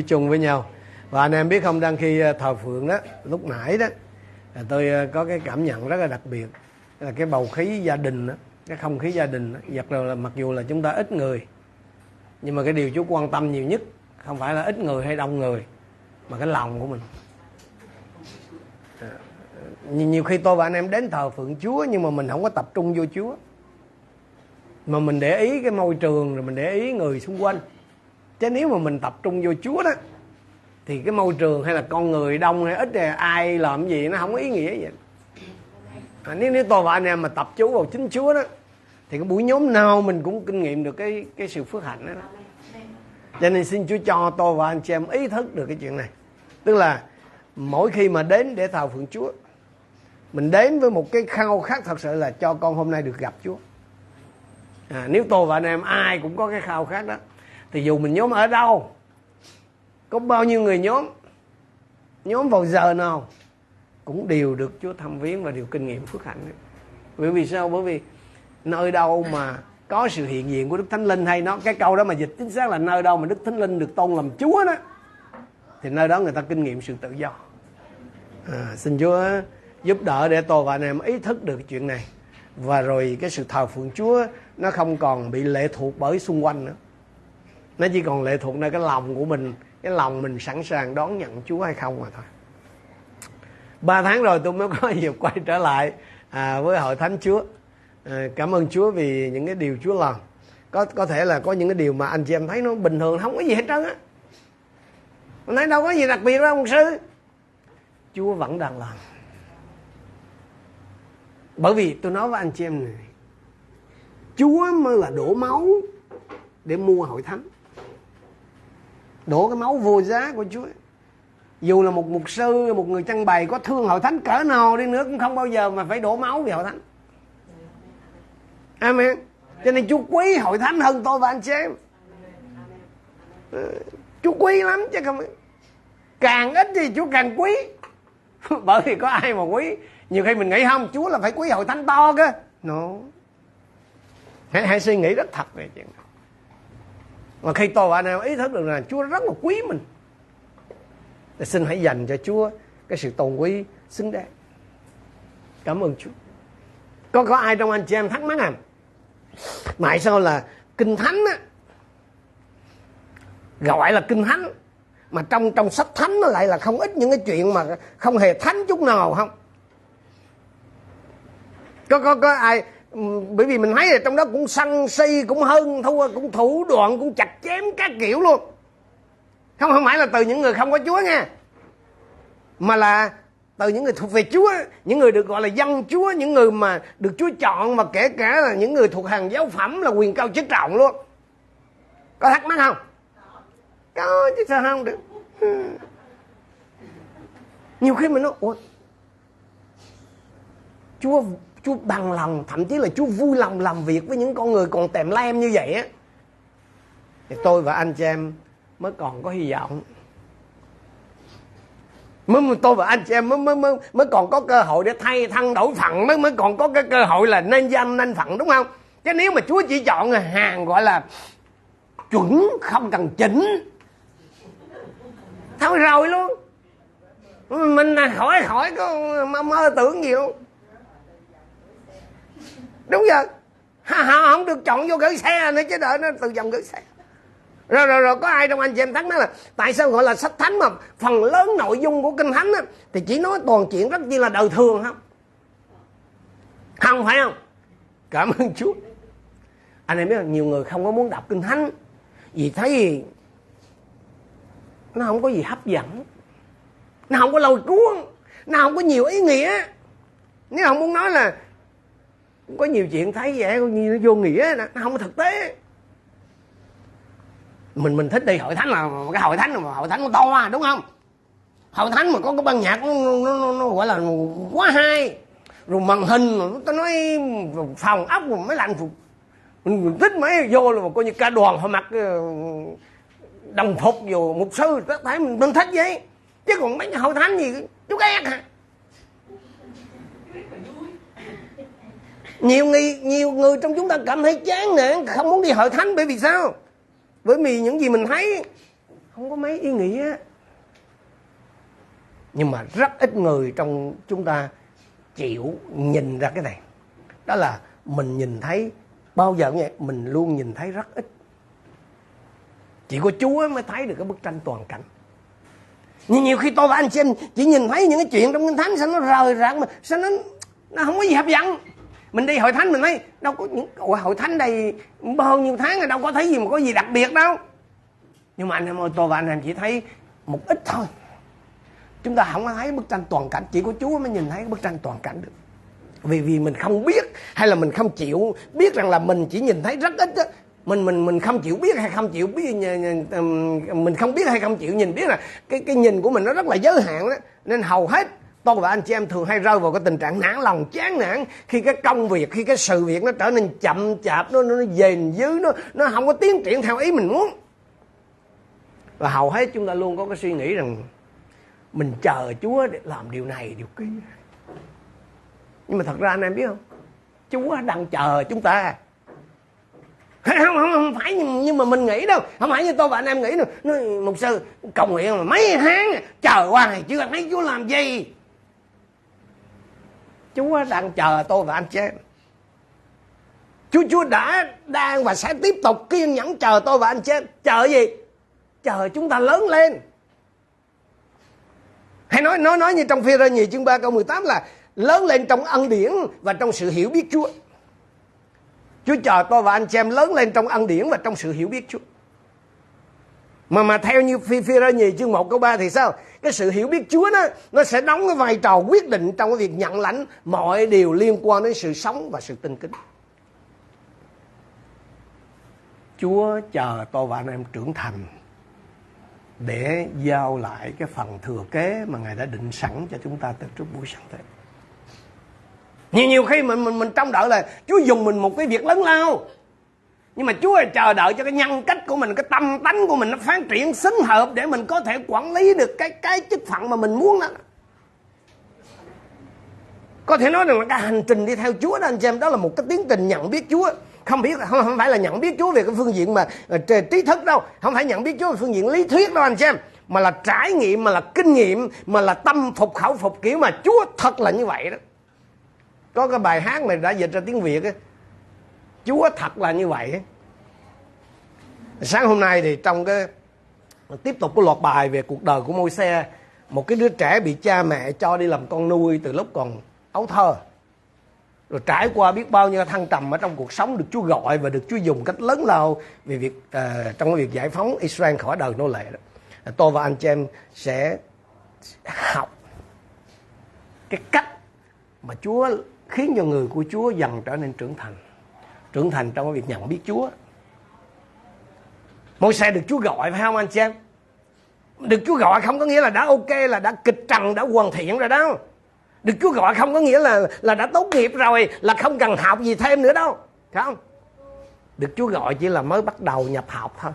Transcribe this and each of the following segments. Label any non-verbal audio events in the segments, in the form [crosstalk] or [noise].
Chung với nhau. Và anh em biết không đang khi ờ, thờ phượng đó lúc nãy đó à, tôi ờ, có cái cảm nhận rất là đặc biệt là cái bầu khí gia đình đó, cái không khí gia đình đó, giật rồi là mặc dù là chúng ta ít người nhưng mà cái điều Chúa quan tâm nhiều nhất không phải là ít người hay đông người mà cái lòng của mình. À, ờ, nhiều khi tôi và anh em đến thờ phượng Chúa nhưng mà mình không có tập trung vô Chúa. Mà mình để ý cái môi trường rồi mình để ý người xung quanh chứ nếu mà mình tập trung vô Chúa đó thì cái môi trường hay là con người đông hay ít thì ai làm gì nó không có ý nghĩa gì. À, nếu nếu tôi và anh em mà tập chú vào chính Chúa đó thì cái buổi nhóm nào mình cũng kinh nghiệm được cái cái sự phước hạnh đó, đó. cho nên xin Chúa cho tôi và anh chị em ý thức được cái chuyện này. Tức là mỗi khi mà đến để thờ phượng Chúa mình đến với một cái khao khát thật sự là cho con hôm nay được gặp Chúa. À, nếu tôi và anh em ai cũng có cái khao khát đó thì dù mình nhóm ở đâu có bao nhiêu người nhóm nhóm vào giờ nào cũng đều được Chúa thăm viếng và đều kinh nghiệm phước hạnh. Bởi vì sao? Bởi vì nơi đâu mà có sự hiện diện của Đức Thánh Linh hay nó cái câu đó mà dịch chính xác là nơi đâu mà Đức Thánh Linh được tôn làm Chúa đó thì nơi đó người ta kinh nghiệm sự tự do. À, xin Chúa giúp đỡ để tôi và anh em ý thức được chuyện này. Và rồi cái sự thờ phượng Chúa nó không còn bị lệ thuộc bởi xung quanh nữa nó chỉ còn lệ thuộc nơi cái lòng của mình cái lòng mình sẵn sàng đón nhận Chúa hay không mà thôi. Ba tháng rồi tôi mới [laughs] có dịp quay trở lại à, với hội thánh Chúa. À, cảm ơn Chúa vì những cái điều Chúa làm. Có có thể là có những cái điều mà anh chị em thấy nó bình thường không có gì hết trơn á. Mình thấy đâu có gì đặc biệt đâu ông sư. Chúa vẫn đang làm. Bởi vì tôi nói với anh chị em này Chúa mới là đổ máu để mua hội thánh đổ cái máu vô giá của Chúa. Dù là một mục sư một người trăng bày có thương hội thánh cỡ nào đi nữa cũng không bao giờ mà phải đổ máu vì hội thánh. Amen. Cho nên Chúa quý hội thánh hơn tôi và anh chị em. Ừ, Chúa quý lắm chứ không càng ít thì Chúa càng quý. [laughs] Bởi vì có ai mà quý. Nhiều khi mình nghĩ không Chúa là phải quý hội thánh to cơ. No. Hãy, hãy suy nghĩ rất thật về chuyện này mà khi tôi và anh em ý thức được là Chúa rất là quý mình. Thì xin hãy dành cho Chúa cái sự tôn quý xứng đáng. Cảm ơn Chúa. Có có ai trong anh chị em thắc mắc à? Tại sao là kinh thánh á, gọi là kinh thánh, mà trong trong sách thánh nó lại là không ít những cái chuyện mà không hề thánh chút nào không? Có có có ai Ừ, bởi vì mình thấy là trong đó cũng săn si, cũng hơn thua cũng thủ đoạn, cũng chặt chém các kiểu luôn. Không không phải là từ những người không có chúa nha, mà là từ những người thuộc về chúa, những người được gọi là dân chúa, những người mà được chúa chọn, mà kể cả là những người thuộc hàng giáo phẩm là quyền cao chức trọng luôn. Có thắc mắc không? Có, chứ sao không được. Ừ. Nhiều khi mình nói, ủa, chúa Chúa bằng lòng thậm chí là Chúa vui lòng làm việc với những con người còn tèm lem như vậy á. Thì tôi và anh chị em mới còn có hy vọng. Mới tôi và anh chị em mới mới mới, mới còn có cơ hội để thay thăng đổi phận mới mới còn có cái cơ hội là nên danh nên phận đúng không? Chứ nếu mà Chúa chỉ chọn hàng gọi là chuẩn không cần chỉnh thôi rồi luôn. Mình khỏi khỏi có mơ, mơ tưởng gì luôn đúng giờ họ không được chọn vô gửi xe nữa chứ đợi nó từ dòng gửi xe. Rồi rồi rồi có ai trong anh chị em thắc mắc là tại sao gọi là sách thánh mà phần lớn nội dung của kinh thánh á, thì chỉ nói toàn chuyện rất chi là đời thường không? Không phải không? Cảm ơn chúa. Anh em biết là nhiều người không có muốn đọc kinh thánh vì thấy nó không có gì hấp dẫn. Nó không có lôi cuốn nó không có nhiều ý nghĩa. Nếu không muốn nói là có nhiều chuyện thấy vậy như nó vô nghĩa nó không có thực tế. Mình mình thích đi hội thánh là cái hội thánh mà hội thánh nó to đúng không? Hội thánh mà có cái ban nhạc nó, nó, nó, nó gọi là quá hay. Rồi màn hình tao nói phòng ốc rồi mới lạnh phục. Mình, mình thích mấy vô là coi như cả đoàn họ mặc ờ, đồng phục vô mục sư thấy mình, mình thích vậy. Chứ còn mấy hội thánh gì chú ghét hả? Nhiều người nhiều người trong chúng ta cảm thấy chán nản, không muốn đi hội thánh. Bởi vì sao? Bởi vì những gì mình thấy không có mấy ý nghĩa. Nhưng mà rất ít người trong chúng ta chịu nhìn ra cái này. Đó là mình nhìn thấy, bao giờ vậy, mình luôn nhìn thấy rất ít. Chỉ có chúa mới thấy được cái bức tranh toàn cảnh. Nhưng nhiều khi tôi và anh chị chỉ nhìn thấy những cái chuyện trong kinh thánh, sao nó rời rạc mà, sao nó nó không có gì hấp dẫn? Mình đi hội thánh mình thấy đâu có những hội thánh đây bao nhiêu tháng rồi, đâu có thấy gì mà có gì đặc biệt đâu. Nhưng mà anh em ơi, tôi và anh em chỉ thấy một ít thôi. Chúng ta không thấy bức tranh toàn cảnh, chỉ có chúa mới nhìn thấy bức tranh toàn cảnh được. Vì vì mình không biết hay là mình không chịu biết rằng là mình chỉ nhìn thấy rất ít đó. mình mình mình không chịu biết hay không chịu biết mình không biết hay không chịu nhìn biết là cái cái nhìn của mình nó rất là giới hạn đó nên hầu hết tôi và anh chị em thường hay rơi vào cái tình trạng nản lòng, chán nản. Khi cái công việc, khi cái sự việc nó trở nên chậm chạp, nó nó dền dứ, nó nó không có tiến triển theo ý mình muốn. Và hầu hết chúng ta luôn có cái suy nghĩ rằng mình chờ Chúa để làm điều này, điều kia. Nhưng mà thật ra anh em biết không? Chúa đang chờ chúng ta. [laughs] Không không không phải nhưng mà mình nghĩ đâu. Không phải như tôi và anh em nghĩ đâu. Nói một sư, cầu nguyện mà mấy tháng chờ hoài, chưa thấy Chúa làm gì? Chúa đang chờ tôi và anh chị em Chúa Chúa đã đang và sẽ tiếp tục kiên nhẫn chờ tôi và anh chị em chờ gì chờ chúng ta lớn lên hay nói nói nói như trong phi rơ nhì chương 3 câu 18 là lớn lên trong ân điển và trong sự hiểu biết Chúa. Chúa chờ tôi và anh chị em lớn lên trong ân điển và trong sự hiểu biết Chúa. Mà mà theo như phi phi rơ nhì chương 1 câu 3 thì sao? Cái sự hiểu biết Chúa đó, nó sẽ đóng cái vai trò quyết định trong cái việc nhận lãnh mọi điều liên quan đến sự sống và sự tinh kính. Chúa chờ tôi và anh em trưởng thành để giao lại cái phần thừa kế mà ngài đã định sẵn cho chúng ta từ trước buổi sáng thế nhiều nhiều khi mình mình mình trông đợi là Chúa dùng mình một cái việc lớn lao nhưng mà Chúa chờ đợi cho cái nhân cách của mình cái tâm tánh của mình nó phát triển xứng hợp để mình có thể quản lý được cái cái chức phận mà mình muốn đó. Có thể nói rằng là cái hành trình đi theo Chúa đó anh chị em đó là một cái tiến trình nhận biết Chúa. Không biết không, không phải là nhận biết Chúa về cái phương diện mà ờ, trí thức đâu. Không phải nhận biết Chúa về phương diện lý thuyết đâu anh em. Mà là trải nghiệm mà là kinh nghiệm mà là tâm phục khẩu phục kiểu mà Chúa thật là như vậy đó. Có cái bài hát mà đã dịch ra tiếng Việt ấy. Chúa thật là như vậy sáng hôm nay thì trong cái tiếp tục cái loạt bài về cuộc đời của môi xe một cái đứa trẻ bị cha mẹ cho đi làm con nuôi từ lúc còn ấu thơ rồi trải qua biết bao nhiêu thăng trầm ở trong cuộc sống được Chúa gọi và được Chúa dùng cách lớn lao về việc uh, trong cái việc giải phóng Israel khỏi đời nô lệ đó. À, tôi và anh chị em sẽ học cái cách mà Chúa khiến cho người của Chúa dần trở nên trưởng thành. Trưởng thành trong cái việc nhận biết Chúa. Môi xe được Chúa gọi phải không anh chị em? Được Chúa gọi không có nghĩa là đã ok là đã kịch trần đã hoàn thiện rồi đâu. Được Chúa gọi không có nghĩa là là đã tốt nghiệp rồi là không cần học gì thêm nữa đâu. Không? Được Chúa gọi chỉ là mới bắt đầu nhập học thôi.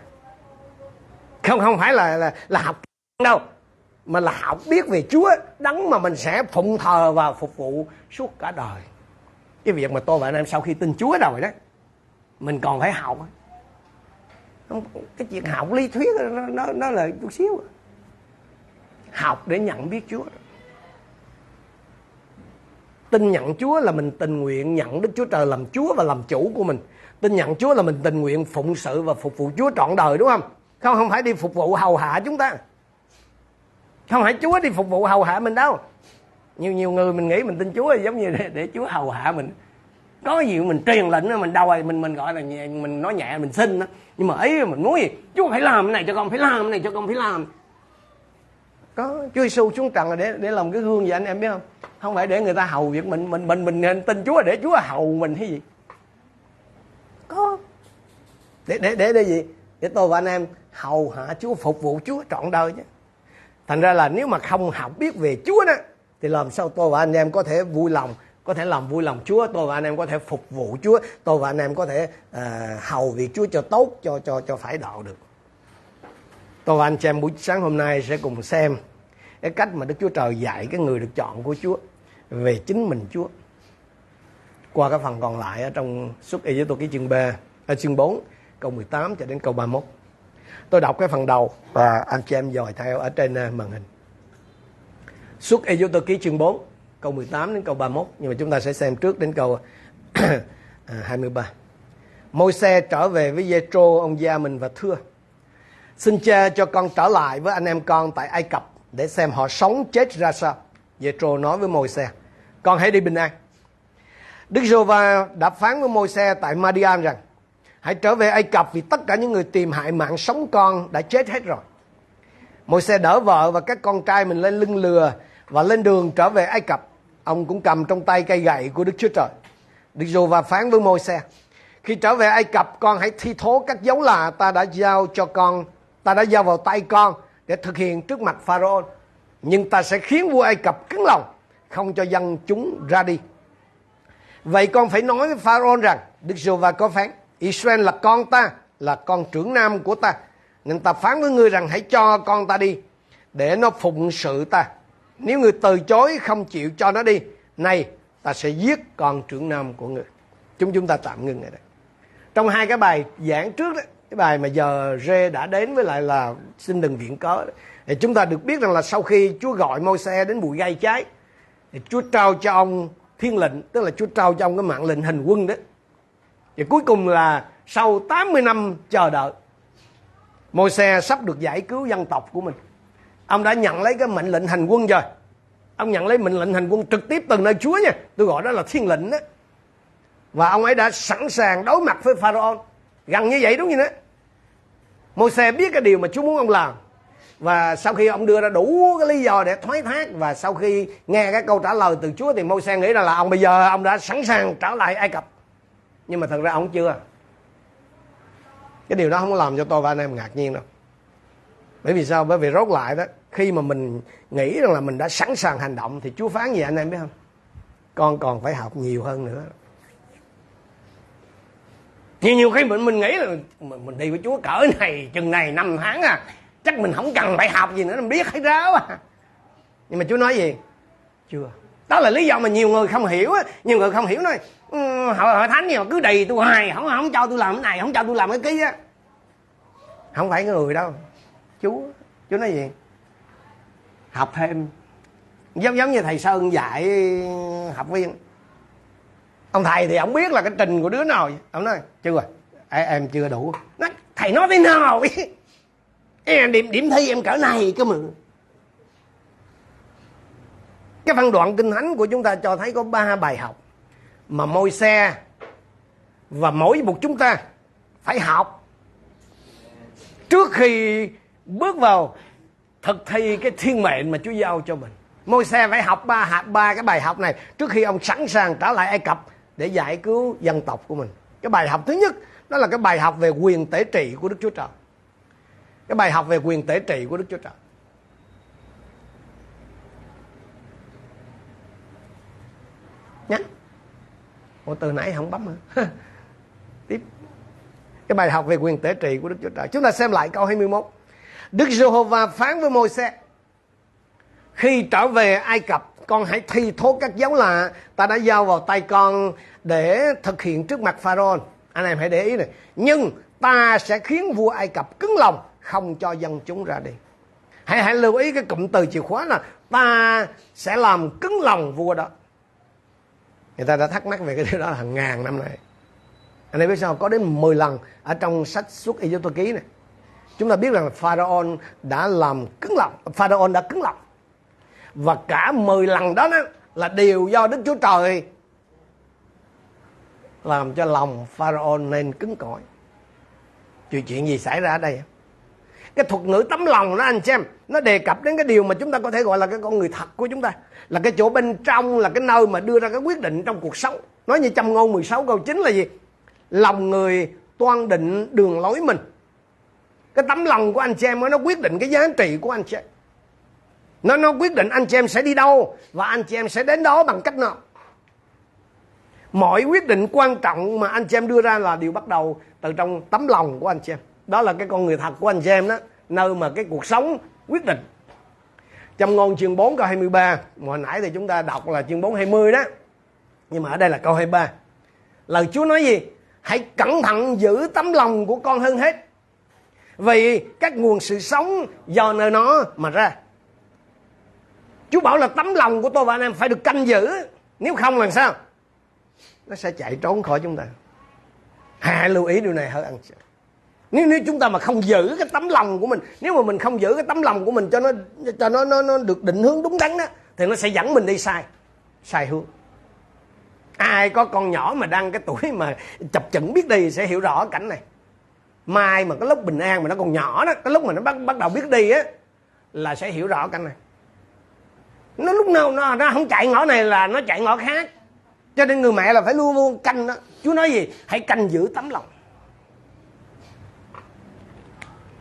Không không phải là là, là học đâu mà là học biết về Chúa đấng mà mình sẽ phụng thờ và phục vụ suốt cả đời. Cái việc mà tôi và anh em sau khi tin Chúa rồi đó mình còn phải học không cái chuyện học lý thuyết nó nó, nó là chút xíu học để nhận biết Chúa Tin nhận Chúa là mình tình nguyện nhận Đức Chúa Trời làm Chúa và làm chủ của mình. Tin nhận Chúa là mình tình nguyện phụng sự và phục vụ Chúa trọn đời đúng không? Không không phải đi phục vụ hầu hạ chúng ta. Không phải Chúa đi phục vụ hầu hạ mình đâu. Nhiều nhiều người mình nghĩ mình tin Chúa là giống như để, để Chúa hầu hạ mình. Có gì mình truyền lệnh mình đâu rồi mình mình gọi là nhẹ, mình nói nhẹ mình xin đó. Nhưng mà ấy mình nói gì? Chúa phải làm cái này cho con phải làm cái này cho con phải làm. Có Chúa Giêsu xuống trần là để để làm cái gương vậy anh em biết không? Không phải để người ta hầu việc mình mình mình mình tin Chúa để Chúa hầu mình hay gì? Có. Để để để để gì? Để tôi và anh em hầu hạ Chúa phục vụ Chúa trọn đời chứ. Thành ra là nếu mà không học biết về Chúa đó thì làm sao tôi và anh em có thể vui lòng có thể làm vui lòng Chúa tôi và anh em có thể phục vụ Chúa tôi và anh em có thể uh, hầu việc Chúa cho tốt cho cho cho phải đạo được tôi và anh chị em buổi sáng hôm nay sẽ cùng xem cái cách mà Đức Chúa Trời dạy cái người được chọn của Chúa về chính mình Chúa. Qua cái phần còn lại ở trong suốt Ê tôi ký chương B, à, chương 4, câu 18 cho đến câu 31. Tôi đọc cái phần đầu và anh chị em dòi theo ở trên ờ, màn hình. Suốt Ê Tô Ký chương 4 câu 18 đến câu 31 nhưng mà chúng ta sẽ xem trước đến câu [coughs] à, 23. Môi xe trở về với Giê-trô, ông gia mình và thưa, Xin cha cho con trở lại với anh em con tại Ai Cập để xem họ sống chết ra sao. Giê-trô nói với môi xe, Con hãy đi bình an. Đức Giê-hô-va đã phán với môi xe tại Madian rằng, Hãy trở về Ai Cập vì tất cả những người tìm hại mạng sống con đã chết hết rồi. Môi xe đỡ vợ và các con trai mình lên lưng lừa và lên đường trở về Ai Cập. Ông cũng cầm trong tay cây gậy của Đức Chúa Trời. Đức giê và phán với môi xe khi trở về Ai Cập, con hãy thi thố các dấu lạ ta đã giao cho con, ta đã giao vào tay con để thực hiện trước mặt Pharaoh nhưng ta sẽ khiến vua Ai Cập cứng lòng, không cho dân chúng ra đi. Vậy con phải nói với Pharaoh rằng, Đức Giô và có phán, Israel là con ta, là con trưởng nam của ta. Nên ta phán với ngươi rằng hãy cho con ta đi, để nó phụng sự ta nếu người từ chối không chịu cho nó đi, này, ta sẽ giết con trưởng nam của người. Chúng chúng ta tạm ngưng ở đây. Trong hai cái bài giảng trước đó, cái bài mà giờ rê đã đến với lại là xin đừng viện cớ thì chúng ta được biết rằng là sau khi Chúa gọi môi xe đến bụi gai cháy, thì Chúa trao cho ông thiên lệnh, tức là Chúa trao cho ông cái mạng lệnh hành quân đó. Và cuối cùng là sau 80 năm chờ đợi môi xe sắp được giải cứu dân tộc của mình ông đã nhận lấy cái mệnh lệnh hành quân rồi. Ông nhận lấy mệnh lệnh hành quân trực tiếp từ nơi Chúa nha. Tôi gọi đó là thiên lệnh đó. Và ông ấy đã sẵn sàng đối mặt với Pharaoh gần như vậy đúng như thế. Môi xe biết cái điều mà Chúa muốn ông làm. Và sau khi ông đưa ra đủ cái lý do để thoái thác và sau khi nghe cái câu trả lời từ Chúa thì môi xe nghĩ rằng là ông bây giờ ông đã sẵn sàng trở lại Ai Cập. Nhưng mà thật ra ông chưa. Cái điều đó không làm cho tôi và anh em ngạc nhiên đâu. Bởi vì sao? Bởi vì rốt lại đó khi mà mình nghĩ rằng là mình đã sẵn sàng hành động thì Chúa phán gì anh em biết không? Con còn phải học nhiều hơn nữa. Nhiều nhiều khi mình mình nghĩ là mình đi với Chúa cỡ này, chừng này, năm tháng à chắc mình không cần phải học gì nữa, mình biết hết ráo à. Nhưng mà Chúa nói gì? Chưa. Đó là lý do mà nhiều người không hiểu á, nhiều người không hiểu nói ừ, họ họ thánh gì mà cứ đầy tôi hoài, không không cho tôi làm cái này, không cho tôi làm cái kia. Á không phải người đâu. Chúa chúa nói gì? Học thêm. Giống giống như thầy sơn dạy học viên. Ông thầy thì ông biết là cái trình của đứa nào ông nói chưa em, em chưa đủ. Nói, thầy nói thế nào? [laughs] Em điểm điểm thi em cỡ này cơ mà. Cái văn đoạn kinh thánh của chúng ta cho thấy có ba bài học mà môi xe và mỗi một chúng ta phải học. Trước khi bước vào thực thi cái thiên mệnh mà Chúa giao cho mình. Môi xe phải học ba hạt, ba cái bài học này trước khi ông sẵn sàng trở lại Ai Cập để giải cứu dân tộc của mình. Cái bài học thứ nhất, đó là cái bài học về quyền tể trị của Đức Chúa Trời. Cái bài học về quyền tể trị của Đức Chúa Trời. Nhá. Ủa, từ nãy không bấm hả? [laughs] Tiếp. Cái bài học về quyền tể trị của Đức Chúa Trời. Chúng ta xem lại câu 21. Đức Giê-hô-va phán với Môi-se khi trở về Ai Cập, con hãy thi thố các dấu lạ ta đã giao vào tay con để thực hiện trước mặt Pharaoh anh em hãy để ý này. Nhưng ta sẽ khiến vua Ai Cập cứng lòng, không cho dân chúng ra đi. Hãy hãy lưu ý cái cụm từ chìa khóa là ta sẽ làm cứng lòng vua đó. Người ta đã thắc mắc về cái điều đó hàng ngàn năm nay. Anh em biết sao có đến 10 lần ở trong sách xuất Ai Cập ký này chúng ta biết rằng Pharaoh đã làm cứng lòng Pharaoh đã cứng lòng và cả 10 lần đó, đó là đều do Đức Chúa Trời làm cho lòng Pharaoh nên cứng cỏi. Chuyện chuyện gì xảy ra ở đây? Cái thuật ngữ tấm lòng đó anh xem, nó đề cập đến cái điều mà chúng ta có thể gọi là cái con người thật của chúng ta. Là cái chỗ bên trong, là cái nơi mà đưa ra cái quyết định trong cuộc sống. Nói như châm ngôn 16 câu 9 là gì? Lòng người toan định đường lối mình. Cái tấm lòng của anh chị em nó quyết định cái giá trị của anh chị em. Nó nó quyết định anh chị em sẽ đi đâu và anh chị em sẽ đến đó bằng cách nào. Mọi quyết định quan trọng mà anh chị em đưa ra là điều bắt đầu từ trong tấm lòng của anh chị em. Đó là cái con người thật của anh chị em đó, nơi mà cái cuộc sống quyết định. Trong ngôn chương 4 câu 23 hồi nãy thì chúng ta đọc là chương 4 20 đó. Nhưng mà ở đây là câu 23 lời Chúa nói gì? Hãy cẩn thận giữ tấm lòng của con hơn hết vì các nguồn sự sống do nơi nó mà ra. Chúa bảo là tấm lòng của tôi và anh em phải được canh giữ. Nếu không làm sao? Nó sẽ chạy trốn khỏi chúng ta. Hãy lưu ý điều này hơn ăn nếu nếu chúng ta mà không giữ cái tấm lòng của mình nếu mà mình không giữ cái tấm lòng của mình cho nó cho nó nó, nó được định hướng đúng đắn đó thì nó sẽ dẫn mình đi sai sai hướng. Ai có con nhỏ mà đang cái tuổi mà chập chững biết đi sẽ hiểu rõ cảnh này mai mà cái lúc bình an mà nó còn nhỏ đó, cái lúc mà nó bắt bắt đầu biết đi á, là sẽ hiểu rõ cảnh này. Nó lúc nào nó nó không chạy ngõ này là nó chạy ngõ khác. Cho nên người mẹ là phải luôn luôn canh đó. Chú nói gì? Hãy canh giữ tấm lòng.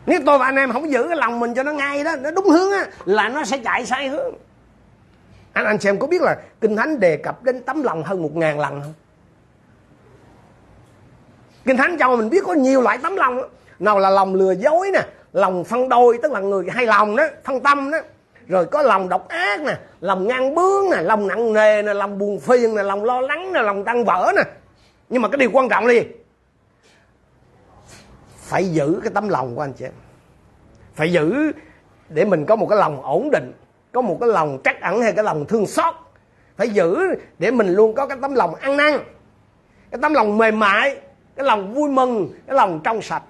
Nếu tôi và anh em không giữ cái lòng mình cho nó ngay đó, nó đúng hướng á, là nó sẽ chạy sai hướng. Anh anh xem có biết là kinh thánh đề cập đến tấm lòng hơn một ngàn lần không? Kinh thánh cho mình biết có nhiều loại tấm lòng đó. nào là lòng lừa dối nè, lòng phân đôi, tức là người hay lòng đó, phân tâm đó. Rồi có lòng độc ác nè, lòng ngang bướng nè, lòng nặng nề nè, lòng buồn phiền nè, lòng lo lắng nè, lòng tăng vỡ nè. Nhưng mà cái điều quan trọng là gì? Phải giữ cái tấm lòng của anh chị em. Phải giữ để mình có một cái lòng ổn định, có một cái lòng trắc ẩn hay cái lòng thương xót. Phải giữ để mình luôn có cái tấm lòng ăn năn. Cái tấm lòng mềm mại cái lòng vui mừng cái lòng trong sạch.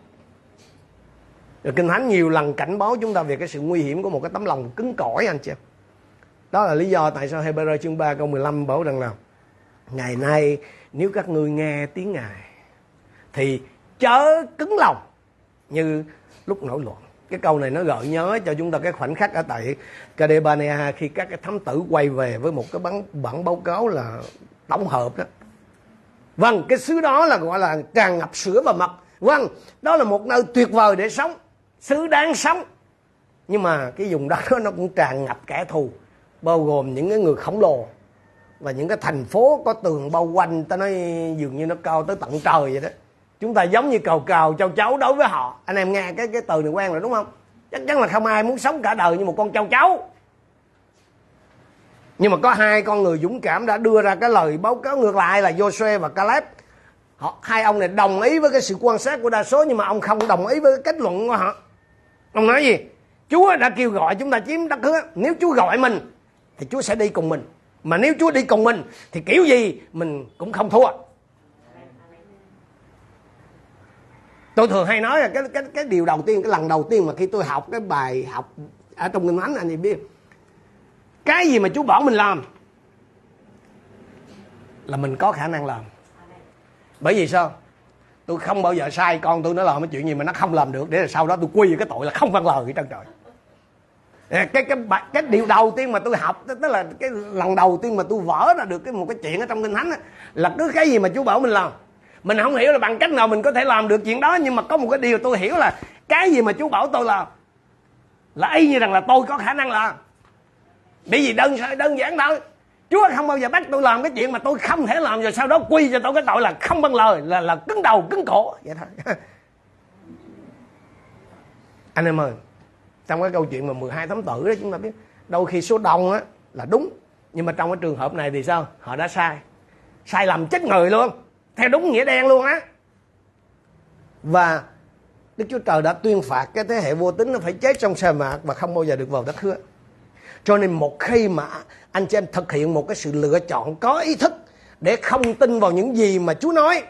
Rồi kinh thánh nhiều lần cảnh báo chúng ta về cái sự nguy hiểm của một cái tấm lòng cứng cỏi anh chị đó là lý do tại sao Hebrew chương 3 câu 15 bảo rằng nào, ngày nay nếu các ngươi nghe tiếng ngài thì chớ cứng lòng như lúc nổi loạn. Cái câu này nó gợi nhớ cho chúng ta cái khoảnh khắc ở tại Cadebania khi các cái thám tử quay về với một cái bản, bản báo cáo là tổng hợp đó vâng cái xứ đó là gọi là tràn ngập sữa và mật. Vâng đó là một nơi tuyệt vời để sống, xứ đáng sống. Nhưng mà cái vùng đất đó [laughs] nó cũng tràn ngập kẻ thù, bao gồm những cái người khổng lồ. Và những cái thành phố có tường bao quanh, ta nói dường như nó cao tới tận trời vậy đó. Chúng ta giống như cầu cầu châu chấu đối với họ. Anh em nghe cái cái từ này quen rồi đúng không? Chắc chắn là không ai muốn sống cả đời như một con châu chấu nhưng mà có hai con người dũng cảm đã đưa ra cái lời báo cáo ngược lại là Joshua và Caleb. Họ, hai ông này đồng ý với cái sự quan sát của đa số, nhưng mà ông không đồng ý với cái kết luận của họ. Ông nói gì? Chúa đã kêu gọi chúng ta chiếm đất hứa. Nếu Chúa gọi mình, thì Chúa sẽ đi cùng mình. Mà nếu Chúa đi cùng mình, thì kiểu gì mình cũng không thua. Tôi thường hay nói là cái cái cái điều đầu tiên, cái lần đầu tiên mà khi tôi học cái bài học ở trong kinh thánh, anh chị biết cái gì mà chú bảo mình làm? Là mình có khả năng làm. Bởi vì sao? Tôi không bao giờ sai con tôi nó làm cái chuyện gì mà nó không làm được để là sau đó tôi quy cái tội là không văn lời ở trên trời. Cái cái cái, cái điều đầu tiên mà tôi học tức là cái lần đầu tiên mà tôi vỡ ra được cái một cái chuyện ở trong kinh thánh á, là cứ cái gì mà chú bảo mình làm. Mình không hiểu là bằng cách nào mình có thể làm được chuyện đó nhưng mà có một cái điều tôi hiểu là cái gì mà chú bảo tôi làm là y như rằng là tôi có khả năng làm bởi vì đơn đơn giản thôi. Chúa không bao giờ bắt tôi làm cái chuyện mà tôi không thể làm, rồi sau đó quy cho tôi cái tội là không bằng lời, là là cứng đầu, cứng cổ. [laughs] Vậy thôi. Anh em ơi, trong cái câu chuyện mà 12 thám tử đó, chúng ta biết, đôi khi số đông á là đúng, nhưng mà trong cái trường hợp này thì sao? Họ đã sai. Sai lầm chết người luôn, theo đúng nghĩa đen luôn á. Và Đức Chúa Trời đã tuyên phạt cái thế hệ vô tính nó phải chết trong sa mạc và không bao giờ được vào đất hứa. Cho nên một khi mà anh chị em thực hiện một cái sự lựa chọn có ý thức để không tin vào những gì mà Chúa nói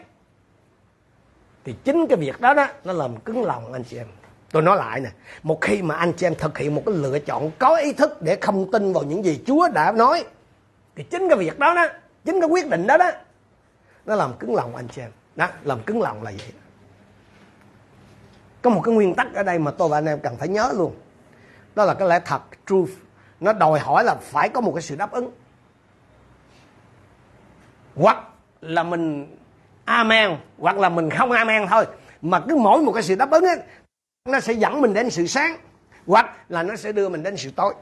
thì chính cái việc đó đó nó làm cứng lòng anh chị em. Tôi nói lại nè, một khi mà anh chị em thực hiện một cái lựa chọn có ý thức để không tin vào những gì Chúa đã nói thì chính cái việc đó đó, chính cái quyết định đó đó nó làm cứng lòng anh chị em. Đó làm cứng lòng là vậy. Có một cái nguyên tắc ở đây mà tôi và anh em cần phải nhớ luôn. Đó là cái lẽ thật truth nó đòi hỏi là phải có một cái sự đáp ứng. Hoặc là mình amen hoặc là mình không amen thôi. Mà cứ mỗi một cái sự đáp ứng ấy, nó sẽ dẫn mình đến sự sáng hoặc là nó sẽ đưa mình đến sự tối.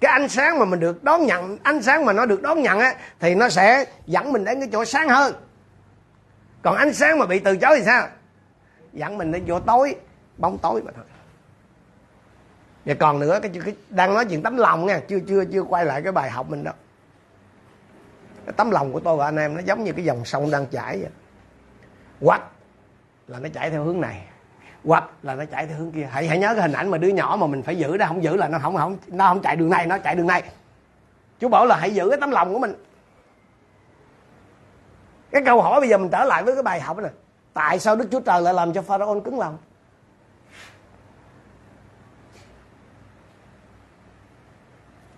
Cái ánh sáng mà mình được đón nhận ánh sáng mà nó được đón nhận ấy thì nó sẽ dẫn mình đến cái chỗ sáng hơn. Còn ánh sáng mà bị từ chối thì sao? Dẫn mình đến chỗ tối bóng tối mà thôi và còn nữa cái, cái đang nói chuyện tấm lòng nha chưa chưa chưa quay lại cái bài học mình đâu. Cái tấm lòng của tôi và anh em nó giống như cái dòng sông đang chảy vậy. Hoặc là nó chảy theo hướng này hoặc là nó chạy theo hướng kia. Hãy hãy nhớ cái hình ảnh mà đứa nhỏ mà mình phải giữ đó không giữ là nó không không nó không chạy đường này nó chạy đường này. Chú bảo là hãy giữ cái tấm lòng của mình. Cái câu hỏi bây giờ mình trở lại với cái bài học này tại sao đức chúa trời lại làm cho pharaoh cứng lòng?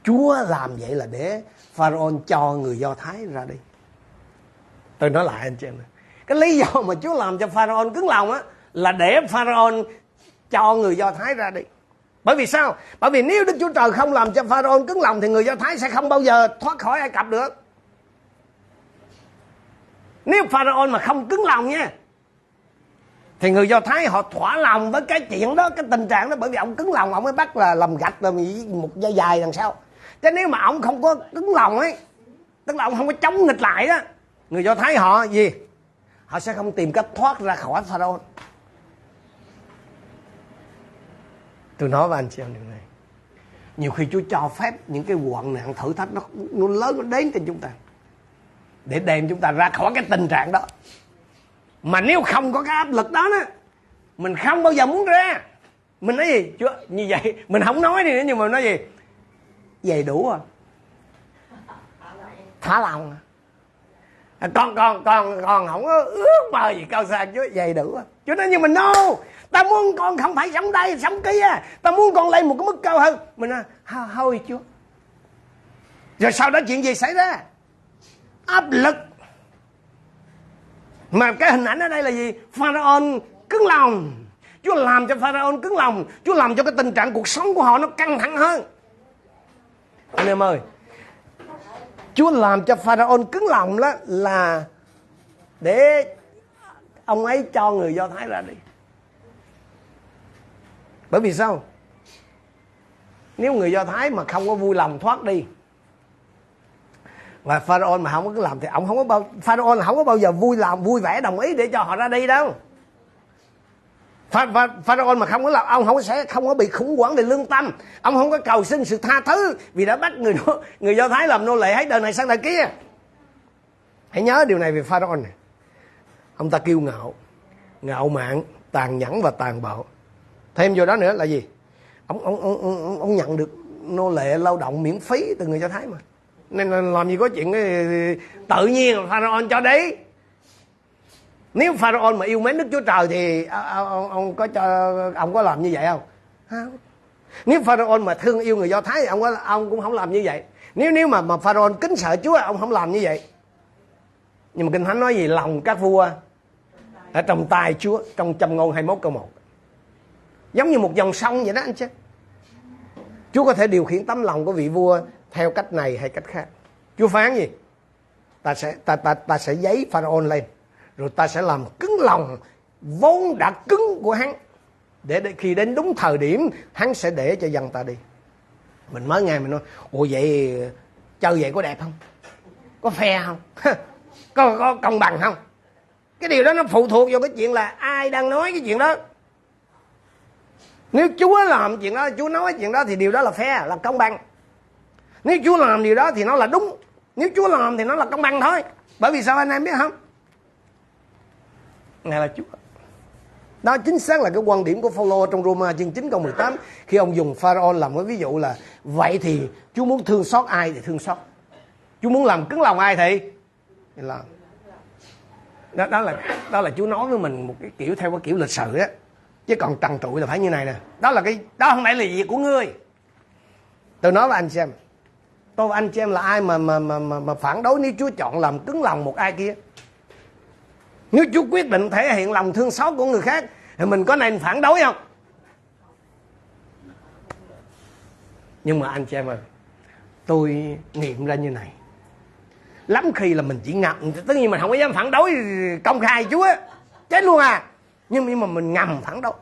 Chúa làm vậy là để pharaoh cho người do thái ra đi. Tôi nói lại anh chị em cái lý do mà chúa làm cho pharaoh cứng lòng á, là để pharaoh cho người do thái ra đi. Bởi vì sao? Bởi vì nếu đức chúa trời không làm cho pharaoh cứng lòng thì người do thái sẽ không bao giờ thoát khỏi ai cập được. Nếu pharaoh mà không cứng lòng nha, thì người do thái họ thỏa lòng với cái chuyện đó, cái tình trạng đó, bởi vì ông cứng lòng, ông mới bắt là làm gạch là một dây dài đằng sau chứ nếu mà ông không có cứng lòng ấy, tức là ông không có chống nghịch lại đó, người do thái họ gì? Họ sẽ không tìm cách thoát ra khỏi pharaoh tôi nói với anh chị em điều này. Nhiều khi Chúa cho phép những cái hoạn nạn thử thách nó nó lớn, nó đến trên chúng ta, để đem chúng ta ra khỏi cái tình trạng đó. Mà nếu không có cái áp lực đó đó, mình không bao giờ muốn ra. Mình nói gì? Chúa, như vậy, mình không nói đi nữa nhưng mà nói gì? Vậy đủ rồi. Thả lòng. À, con con con con không có ước mơ gì cao xa, Chúa vậy đủ rồi. Chúa nói, nhưng mình no, ta muốn con không phải sống đây, sống kia. Ta muốn con lên một cái mức cao hơn. Mình nói thôi, Chúa. Rồi sau đó chuyện gì xảy ra? Áp lực. Mà cái hình ảnh ở đây là gì? Pharaoh cứng lòng. Chúa làm cho pharaoh cứng lòng. Chúa làm cho cái tình trạng cuộc sống của họ nó căng thẳng hơn anh em ơi, Chúa làm cho pharaoh cứng lòng đó là để ông ấy cho người do thái ra đi. Bởi vì sao? Nếu người do thái mà không có vui lòng thoát đi, và pharaoh mà không có làm thì ông không có bao pharaoh là không có bao giờ vui lòng, vui vẻ, đồng ý để cho họ ra đi đâu. Pharaoh mà không có làm ông không sẽ không có bị khủng hoảng về lương tâm. Ông không có cầu xin sự tha thứ vì đã bắt người người do thái làm nô lệ hết đời này sang đời kia. Hãy nhớ điều này về Pharaoh này. Ông ta kiêu ngạo ngạo mạn tàn nhẫn và tàn bạo. Thêm vô đó nữa là gì? Ông ông ông ông, ông nhận được nô lệ lao động miễn phí từ người do thái mà. Nên làm gì có chuyện ờ, tự nhiên pharaoh cho đấy nếu pharaoh mà yêu mến đức chúa trời thì ông, ông, có cho ông có làm như vậy không? Không. Nếu pharaoh mà thương yêu người do thái thì ông có ông cũng không làm như vậy. Nếu nếu mà mà pharaoh kính sợ chúa ông không làm như vậy. Nhưng mà kinh thánh nói gì? Lòng các vua ở trong tay chúa trong châm ngôn 21 câu 1 giống như một dòng sông vậy đó anh chứ chúa có thể điều khiển tấm lòng của vị vua theo cách này hay cách khác. Chúa phán gì? Ta sẽ ta ta ta sẽ giấy pharaoh lên rồi ta sẽ làm cứng lòng vốn đã cứng của hắn. Để, để khi đến đúng thời điểm hắn sẽ để cho dân ta đi. Mình mới nghe mình nói ủa vậy chơi vậy có đẹp không? Có phe không? [laughs] Có, có công bằng không? Cái điều đó nó phụ thuộc vào cái chuyện là ai đang nói cái chuyện đó. Nếu chúa làm chuyện đó chúa nói chuyện đó thì điều đó là phe là công bằng. Nếu chúa làm điều đó thì nó là đúng. Nếu chúa làm thì nó là công bằng thôi. Bởi vì sao anh em biết không? Ngài là chúa đó chính xác là cái quan điểm của Phaolô trong Roma chương 9 câu 18 khi ông dùng Pharaoh làm cái ví dụ là vậy thì Chúa muốn thương xót ai thì thương xót. Chúa muốn làm cứng lòng ai thì là làm. Đó, đó là đó là Chúa nói với mình một cái kiểu theo cái kiểu lịch sử á. Chứ còn trần trụi là phải như này nè. Đó là cái đó không phải là việc của ngươi. Tôi nói với anh xem tôi anh chị em là ai mà mà mà mà, mà phản đối nếu Chúa chọn làm cứng lòng một ai kia nếu Chúa quyết định thể hiện lòng thương xót của người khác, thì mình có nên phản đối không? Nhưng mà anh chị em ơi, tôi nghiệm ra như này. Lắm khi là mình chỉ ngầm tất nhiên mình không có dám phản đối công khai Chúa chết luôn à. Nhưng mà mình ngầm phản đối.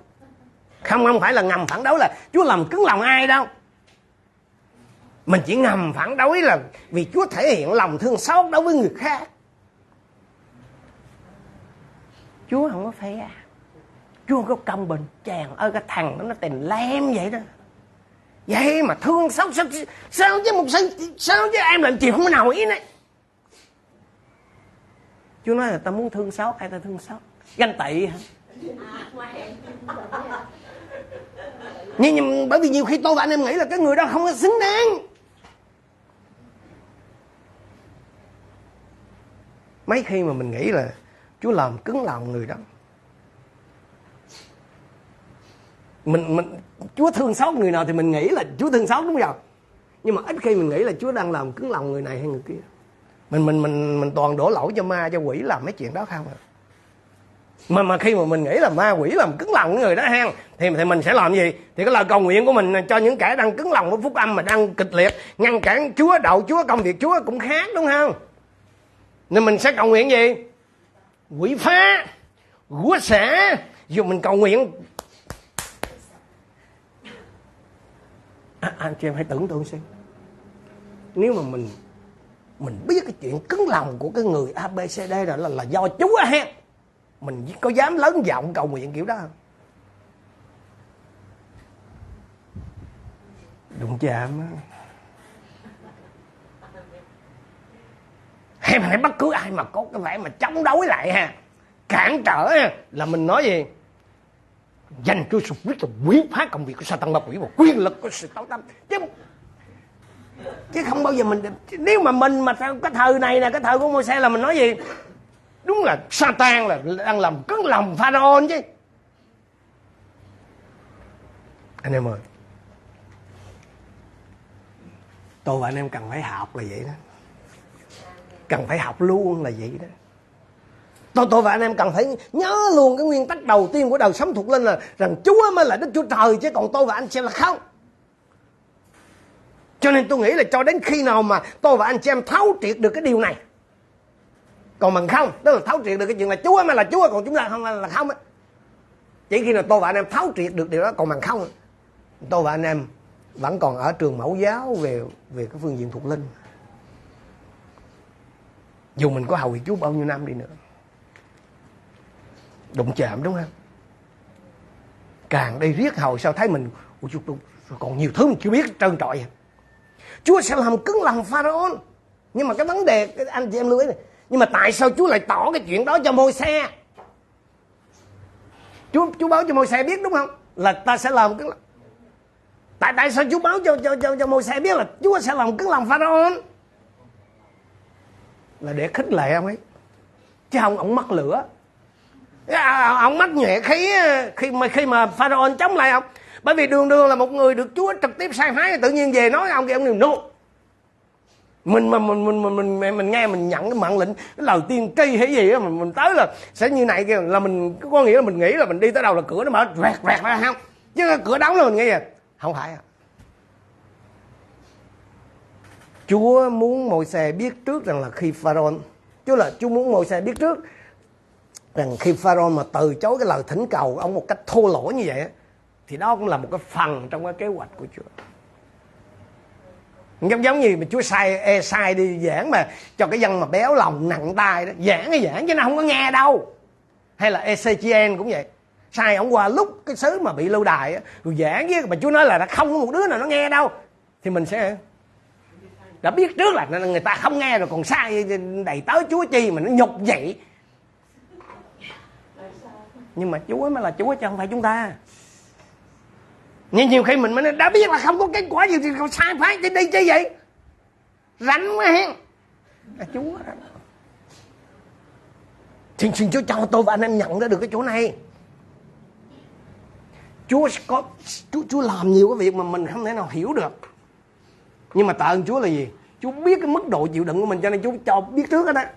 Không không phải là ngầm phản đối là Chúa làm cứng lòng ai đâu. Mình chỉ ngầm phản đối là vì Chúa thể hiện lòng thương xót đối với người khác. Chúa không có phe Chúa không có công bình Chàng ơi cái thằng đó nó tình lem vậy đó. Vậy mà thương xót sao, sao chứ một sao, sao chứ em làm chịu không nào ý này Chúa nói là ta muốn thương xót ai ta thương xót Ganh tị hả? Nhưng, nhưng bởi vì nhiều khi tôi và anh em nghĩ là cái người đó không có xứng đáng. Mấy khi mà mình nghĩ là Chúa làm cứng lòng người đó. Mình mình, Chúa thương xót người nào thì mình nghĩ là Chúa thương xót đúng không nhưng mà ít khi mình nghĩ là Chúa đang làm cứng lòng người này hay người kia. Mình mình mình mình toàn đổ lỗi cho ma, cho quỷ làm mấy chuyện đó không à? Mà mà khi mà mình nghĩ là ma, quỷ làm cứng lòng người đó hen, thì thì mình sẽ làm gì? Thì cái lời cầu nguyện của mình cho những kẻ đang cứng lòng với phúc âm mà đang kịch liệt, ngăn cản Chúa đậu Chúa, công việc Chúa cũng khác đúng không? Nên mình sẽ cầu nguyện gì? Quỷ phá quýa xả dù mình cầu nguyện. À, à, anh chị em hãy tưởng tượng xem. Nếu mà mình mình biết cái chuyện cứng lòng của cái người ABCD đó là, là do Chúa ha. Mình có dám lớn giọng cầu nguyện kiểu đó không? Đụng chạm hay mà bất cứ ai mà có cái vẻ mà chống đối lại ha cản trở ha, là mình nói gì? Dành cho sự quyết là quý phá công việc của Satan ma quỷ và quyền lực của sự tối tăm. Chứ chứ không bao giờ mình nếu mà mình mà cái thời này nè cái thời của môi xe là mình nói gì? Đúng là Satan là đang làm cứng lòng Pharaoh chứ. Anh em ơi tôi và anh em cần phải học là vậy đó cần phải học luôn là vậy đó. Tôi tôi và anh em cần phải nhớ luôn cái nguyên tắc đầu tiên của đời sống thuộc linh là rằng Chúa mới là Đức Chúa Trời, chứ còn tôi và anh chị là không. Cho nên tôi nghĩ là cho đến khi nào mà tôi và anh chị em thấu triệt được cái điều này, còn bằng không, tức là thấu triệt được cái chuyện là chúa mới là chúa, còn chúng ta không là không á. Chỉ khi nào tôi và anh em thấu triệt được điều đó, còn bằng không, tôi và anh em vẫn còn ở trường mẫu giáo về về cái phương diện thuộc linh dù mình có hầu việc chúa bao nhiêu năm đi nữa. Đụng chạm đúng không? Càng đi riết hầu sao thấy mình Ủa, còn nhiều thứ mình chưa biết trơn trọi à. Chúa sẽ làm cứng lòng Pharaoh. Nhưng mà cái vấn đề cái anh chị em lưu ý này. Nhưng mà tại sao Chúa lại tỏ cái chuyện đó cho môi xe Chúa Chúa báo cho môi xe biết đúng không? Là ta sẽ làm cứng lòng. Tại tại sao Chúa báo cho cho cho, cho môi xe biết là Chúa sẽ làm cứng lòng Pharaoh? Là để khích lệ ông ấy. Chứ không ông mắc lửa. À, ông mắc nhẹ khí khi mà khi mà Pharaoh chống lại ông. Bởi vì đường đường là một người được Chúa trực tiếp sai phái tự nhiên về nói ông kia ông niềm nô mình mà mình mình mình mình mình, mình nghe mình nhận cái mạng lệnh cái lời tiên tri hay gì á mình mình tới là sẽ như này kia là mình có nghĩa là mình nghĩ là mình đi tới đâu là cửa nó mở rẹt rẹt ra không? Chứ cửa đóng là mình nghe không phải à. Chúa muốn môi xe biết trước rằng là khi Pharaoh Chúa là Chúa muốn môi xe biết trước rằng khi Pharaoh mà từ chối cái lời thỉnh cầu ông một cách thô lỗ như vậy thì đó cũng là một cái phần trong cái kế hoạch của Chúa. Giống giống như mà Chúa sai e sai đi giảng mà cho cái dân mà béo lòng, nặng tay đó, giảng cái giảng chứ nó không có nghe đâu. Hay là Ezechiel cũng vậy. Sai ông qua lúc cái xứ mà bị lưu đài á, rồi giảng với mà Chúa nói là nó không có một đứa nào nó nghe đâu. Thì mình sẽ đã biết trước là người ta không nghe rồi còn sai đầy tới Chúa chi mà nó nhục vậy. Nhưng mà Chúa mới là Chúa chứ không phải chúng ta. Nhưng nhiều khi mình mới đã biết là không có kết quả gì thì còn sai phải thì đi chứ vậy? Rảnh quá hen. Là chúa đó. Xin xin chúa cho tôi và anh em nhận ra được cái chỗ này. Chúa có chúa, chúa làm nhiều cái việc mà mình không thể nào hiểu được nhưng mà tạ ơn chúa là gì? Chúa biết cái mức độ chịu đựng của mình cho nên chúa cho biết trước hết á.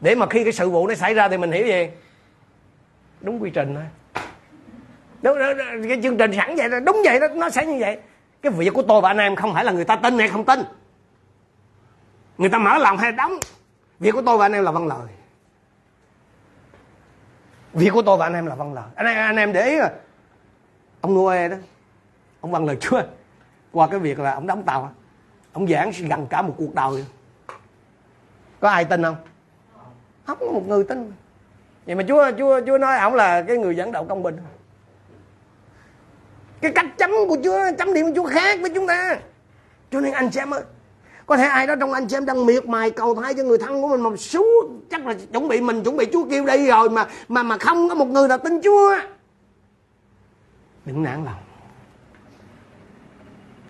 Để mà khi cái sự vụ nó xảy ra thì mình hiểu gì? Đúng quy trình thôi. Đúng, đúng, đúng, cái chương trình sẵn vậy đó đúng vậy đó nó sẽ như vậy. Cái việc của tôi và anh em không phải là người ta tin hay không tin. Người ta mở lòng hay đóng. Việc của tôi và anh em là văn lời. Việc của tôi và anh em là văn lời. Anh em, anh em để ý rồi ông Noe đó ông văn lời chưa qua cái việc là ông đóng tàu. Ông giảng gần cả một cuộc đời. Có ai tin không? Không, có một người tin. Vậy mà chúa chúa chúa nói ông là cái người dẫn đạo công bình. Cái cách chấm của Chúa, chấm điểm của Chúa khác với chúng ta. Cho nên anh chị em ơi, có thể ai đó trong anh chị em đang miệt mài cầu thai cho người thân của mình mà suốt chắc là chuẩn bị mình chuẩn bị Chúa kêu đi rồi mà mà mà không có một người nào tin Chúa. Đừng nản lòng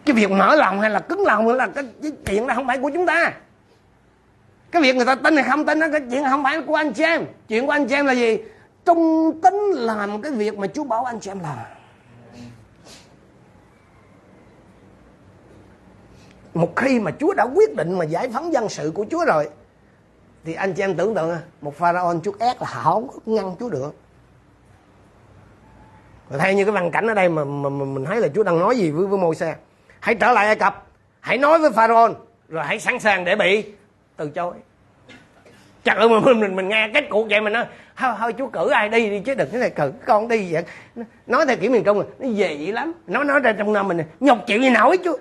cái việc mở lòng hay là cứng lòng là cái, cái chuyện đó không phải của chúng ta. Cái việc người ta tin hay không tin đó cái chuyện không phải của anh chị em. Chuyện của anh chị em là gì? Trung tính làm cái việc mà Chúa bảo anh chị em làm. Một khi mà Chúa đã quyết định mà giải phóng dân sự của Chúa rồi thì anh chị em tưởng tượng à, một pharaoh chút ép là không ngăn Chúa được. Và theo như cái văn cảnh ở đây mà, mà, mà mình thấy là Chúa đang nói gì với với môi xe hãy trở lại Ai Cập hãy nói với pharaoh rồi hãy sẵn sàng để bị từ chối chắc ơi mình, mình mình nghe kết cuộc vậy mình nói thôi, thôi chú cử ai đi đi chứ đừng cái này cử con đi vậy nói theo kiểu miền trung nó dị lắm nó nói ra trong năm mình nhọc chịu gì nổi chú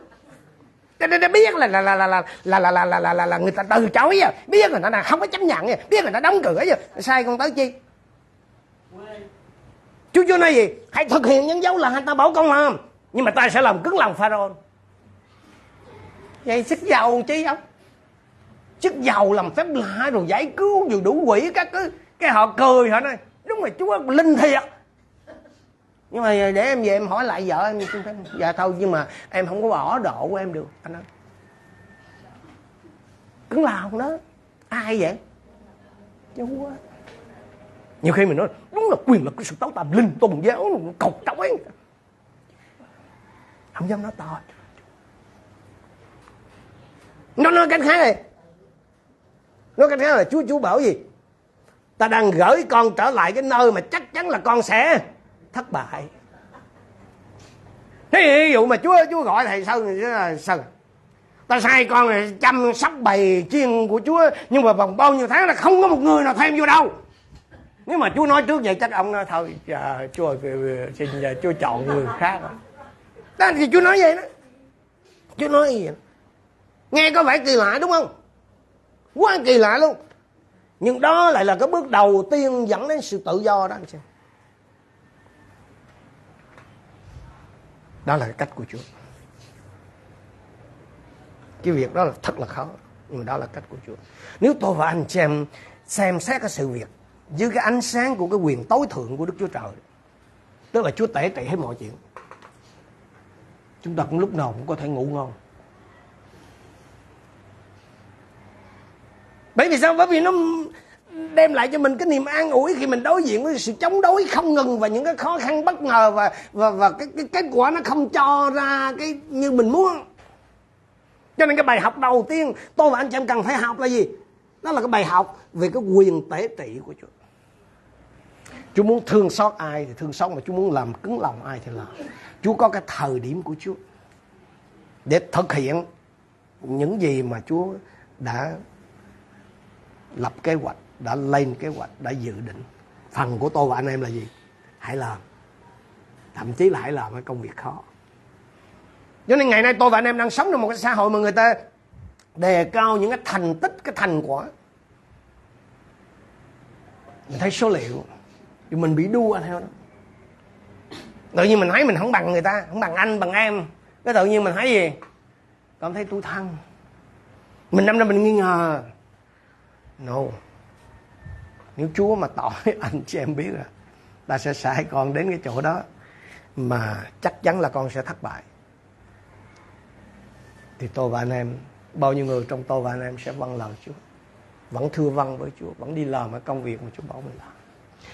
để, biết là là là là là là là là là là là người ta từ chối à biết người ta là không có chấp nhận à biết người ta đóng cửa à sai con tới chi Chúa chú nói gì hãy thực hiện những dấu là ta bảo con làm nhưng mà ta sẽ làm cứng lòng pharaoh vậy sức giàu chi không? Sức giàu làm phép lạ rồi giải cứu rồi đủ quỷ các cứ cái họ cười họ nói, đúng rồi chúa linh thiệt. Nhưng mà để em về em hỏi lại vợ em dạ thôi, nhưng mà em không có bỏ độ của em được, anh nói cứng lòng đó. Ai vậy? Chúa nhiều khi mình nói, đúng là quyền lực của sự tấu tàm linh tôn giáo cột ấy không dám nói to nó nói cách khác này nói cách khác là chúa chúa bảo gì? Ta đang gửi con trở lại cái nơi mà chắc chắn là con sẽ thất bại. Thế ví dụ mà chúa chúa gọi thầy sơn thì là sơn ta sai con là chăm sóc bầy chiên của chúa nhưng mà vòng bao nhiêu tháng là không có một người nào thêm vô đâu. Nếu mà chúa nói trước vậy chắc ông nói thôi dạ, chúa xin chúa chọn người khác. Đó thì chúa nói vậy đó. Chúa nói gì vậy nghe có vẻ kỳ lạ đúng không? Quá kỳ lạ luôn. Nhưng đó lại là cái bước đầu tiên dẫn đến sự tự do đó, anh xem đó là cái cách của Chúa. Cái việc đó là thật là khó, nhưng đó là cách của Chúa. Nếu tôi và anh xem xem xét cái sự việc dưới cái ánh sáng của cái quyền tối thượng của Đức Chúa Trời, tức là Chúa tể trị hết mọi chuyện, chúng ta cũng lúc nào cũng có thể ngủ ngon. Bởi vì sao? Bởi vì nó đem lại cho mình cái niềm an ủi khi mình đối diện với sự chống đối không ngừng và những cái khó khăn bất ngờ và và và cái, cái kết quả nó không cho ra cái như mình muốn. Cho nên cái bài học đầu tiên tôi và anh chị em cần phải học là gì? Đó là cái bài học về cái quyền tế trị của Chúa. Chúa muốn thương xót ai thì thương xót mà Chúa muốn làm cứng lòng ai thì làm. Chúa có cái thời điểm của Chúa để thực hiện những gì mà Chúa đã lập kế hoạch, đã lên kế hoạch, đã dự định. Phần của tôi và anh em là gì? Hãy làm. Thậm chí là hãy làm cái công việc khó. Cho nên ngày nay tôi và anh em đang sống trong một cái xã hội mà người ta đề cao những cái thành tích, cái thành quả. Mình thấy số liệu thì mình bị đua theo đó. Tự nhiên mình thấy mình không bằng người ta, không bằng anh, bằng em. Cái tự nhiên mình thấy gì? Cảm thấy tu thân. Mình năm năm mình nghi ngờ no. Nếu chúa mà tỏ anh chị em biết là ta sẽ sai con đến cái chỗ đó mà chắc chắn là con sẽ thất bại. Thì tôi và anh em, bao nhiêu người trong tôi và anh em sẽ vâng lời chúa. Vẫn thưa vâng với chúa, vẫn đi làm cái công việc mà chúa bảo mình làm.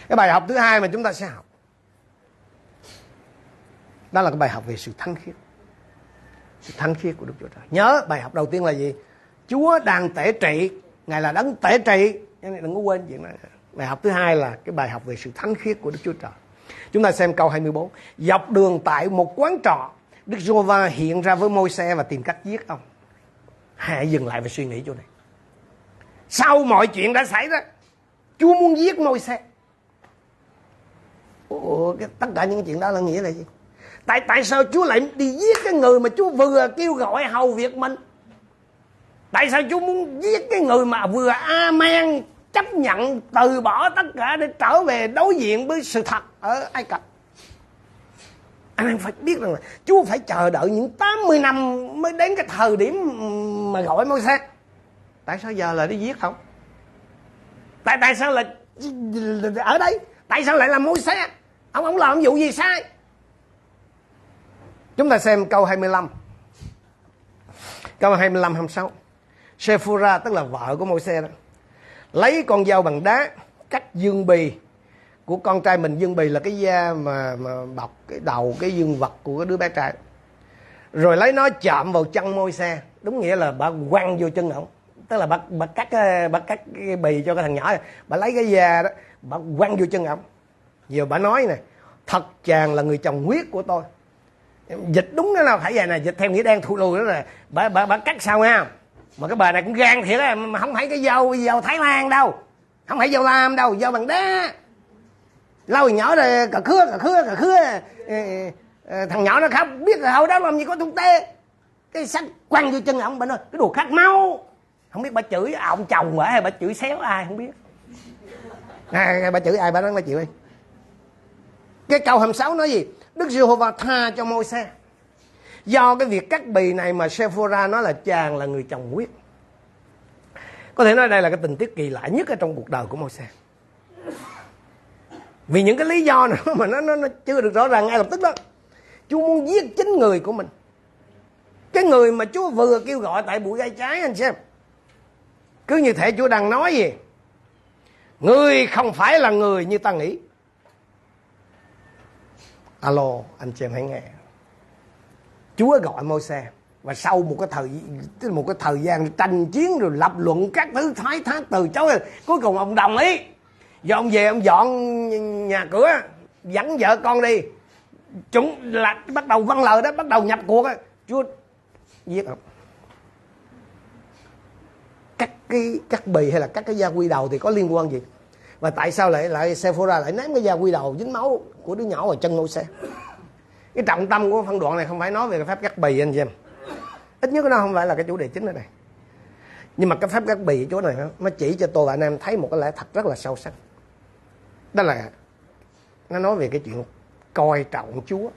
Cái bài học thứ hai mà chúng ta sẽ học, đó là cái bài học về sự thánh khiết. Sự thánh khiết của đức chúa trời. Nhớ, bài học đầu tiên là gì? Chúa đang tể trị ngài là đấng tể trị. Cho nên đừng có quên chuyện này. Bài học thứ hai là cái bài học về sự thánh khiết của đức chúa trời. Chúng ta xem câu 24 dọc đường tại một quán trọ đức Giova hiện ra với môi xe và tìm cách giết ông. Hãy dừng lại và suy nghĩ chỗ này. Sau mọi chuyện đã xảy ra chúa muốn giết môi xe Ủa, cái, tất cả những chuyện đó là nghĩa là gì? Tại tại sao chúa lại đi giết cái người mà chúa vừa kêu gọi hầu việc mình? Tại sao chúa muốn giết cái người mà vừa amen chấp nhận từ bỏ tất cả để trở về đối diện với sự thật ở ai cập? Anh em phải biết rằng là Chúa phải chờ đợi những 80 năm mới đến cái thời điểm mà gọi môi xe tại sao giờ lại đi giết không? Tại tại sao lại ở đây? Tại sao lại làm môi xe ông ông làm vụ gì sai? Chúng ta xem câu 25 câu 25 26 Sephora tức là vợ của Môi Se đó. Lấy con dao bằng đá cắt dương bì. Của con trai mình dương bì là cái da mà mà bọc cái đầu cái dương vật của cái đứa bé trai. Rồi lấy nó chạm vào chân môi xe đúng nghĩa là bà quăng vô chân ổng. Tức là bà, bà cắt ờ, bà cắt cái bì cho cái thằng nhỏ bà lấy cái da đó bà quăng vô chân ổng. Giờ bà nói này thật chàng là người chồng huyết của tôi. Dịch đúng đó nào phải vậy nè. Dịch theo nghĩa đen thụ lùi đó là bà, bà, bà cắt sao nha mà cái bà này cũng gan thiệt á mà không phải cái dâu dâu thái lan đâu. Không phải dâu lam đâu dâu bằng đá. Lâu nhỏ rồi cà khứa cà khứa cà khứa. Ờ, ờ, ờ, thằng nhỏ nó khóc biết là hồi đó làm gì có thuốc tê cái sách quăng vô chân ông bà nói cái đồ khát máu. Không biết bà chửi à, ông chồng bà hay bà chửi xéo ai không biết. À, bà chửi ai bà nói bà chịu đi cái câu 26 nói gì? Đức Giê-hô-va tha cho môi xe do cái việc cắt bì này mà Sephora nói là chàng là người chồng quyết. Có thể nói đây là cái tình tiết kỳ lạ nhất ở trong cuộc đời của môi xe vì những cái lý do nữa mà nó, nó nó chưa được rõ ràng ngay lập tức đó Chúa muốn giết chính người của mình. Cái người mà Chúa vừa kêu gọi tại buổi gai trái anh xem. Cứ như thể Chúa đang nói gì? Người không phải là người như ta nghĩ. Alo anh chị em hãy nghe. Chúa gọi Môi-se và sau một cái thời một cái thời gian tranh chiến rồi lập luận các thứ thái thác từ chối, cuối cùng ông đồng ý. Giờ ông về ông dọn nhà cửa, dẫn vợ con đi. Chúng là bắt đầu văn lời đó, bắt đầu nhập cuộc chúa giết ông. Cắt cái cắt bì hay là cắt cái da quy đầu thì có liên quan gì? Và tại sao lại lại Sephora lại ném cái da quy đầu dính máu của đứa nhỏ vào chân ngôi xe cái trọng tâm của phân đoạn này không phải nói về cái phép cắt bì anh chị em. Ít nhất nó không phải là cái chủ đề chính ở đây. Nhưng mà cái phép cắt bì chỗ này nó chỉ cho tôi và anh em thấy một cái lẽ thật rất là sâu sắc. Đó là nó nói về cái chuyện coi trọng Chúa.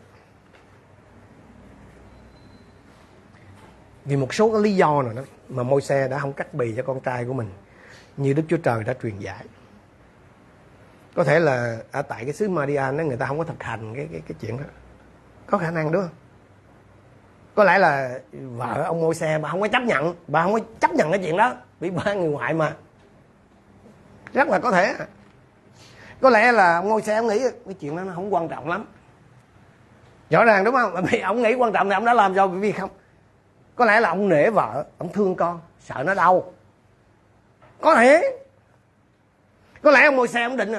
Vì một số cái lý do nào đó mà môi xe đã không cắt bì cho con trai của mình, như Đức Chúa Trời đã truyền dạy có thể là ở tại cái xứ Maria nó người ta không có thực hành cái cái cái chuyện đó có khả năng đúng không? Có lẽ là vợ ông mua xe bà không có chấp nhận. Bà không có chấp nhận cái chuyện đó. Vì ba người ngoại mà. Rất là có thể. Có lẽ là ông ngôi xe ông nghĩ cái chuyện đó nó không quan trọng lắm. Rõ ràng đúng không? Vì ông nghĩ quan trọng thì ông đã làm cho vì không? Có lẽ là ông nể vợ, ông thương con, sợ nó đau. Có thể. Có lẽ ông ngồi xe ông định,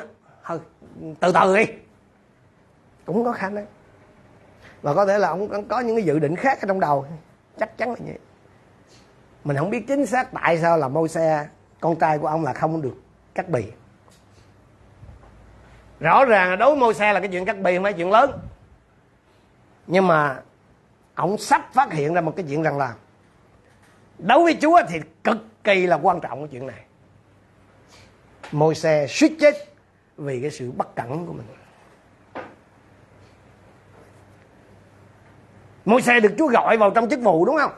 thôi, từ từ đi. Cũng có khả năng và có thể là ông có những cái dự định khác ở trong đầu. Chắc chắn là như vậy. Mình không biết chính xác tại sao là môi xe con trai của ông là không được cắt bì. Rõ ràng là đối với môi xe là cái chuyện cắt bì không phải chuyện lớn. Nhưng mà ông sắp phát hiện ra một cái chuyện rằng là đối với chúa thì cực kỳ là quan trọng cái chuyện này. Môi xe suýt chết vì cái sự bất cẩn của mình. Môi xe được chúa gọi vào trong chức vụ đúng không?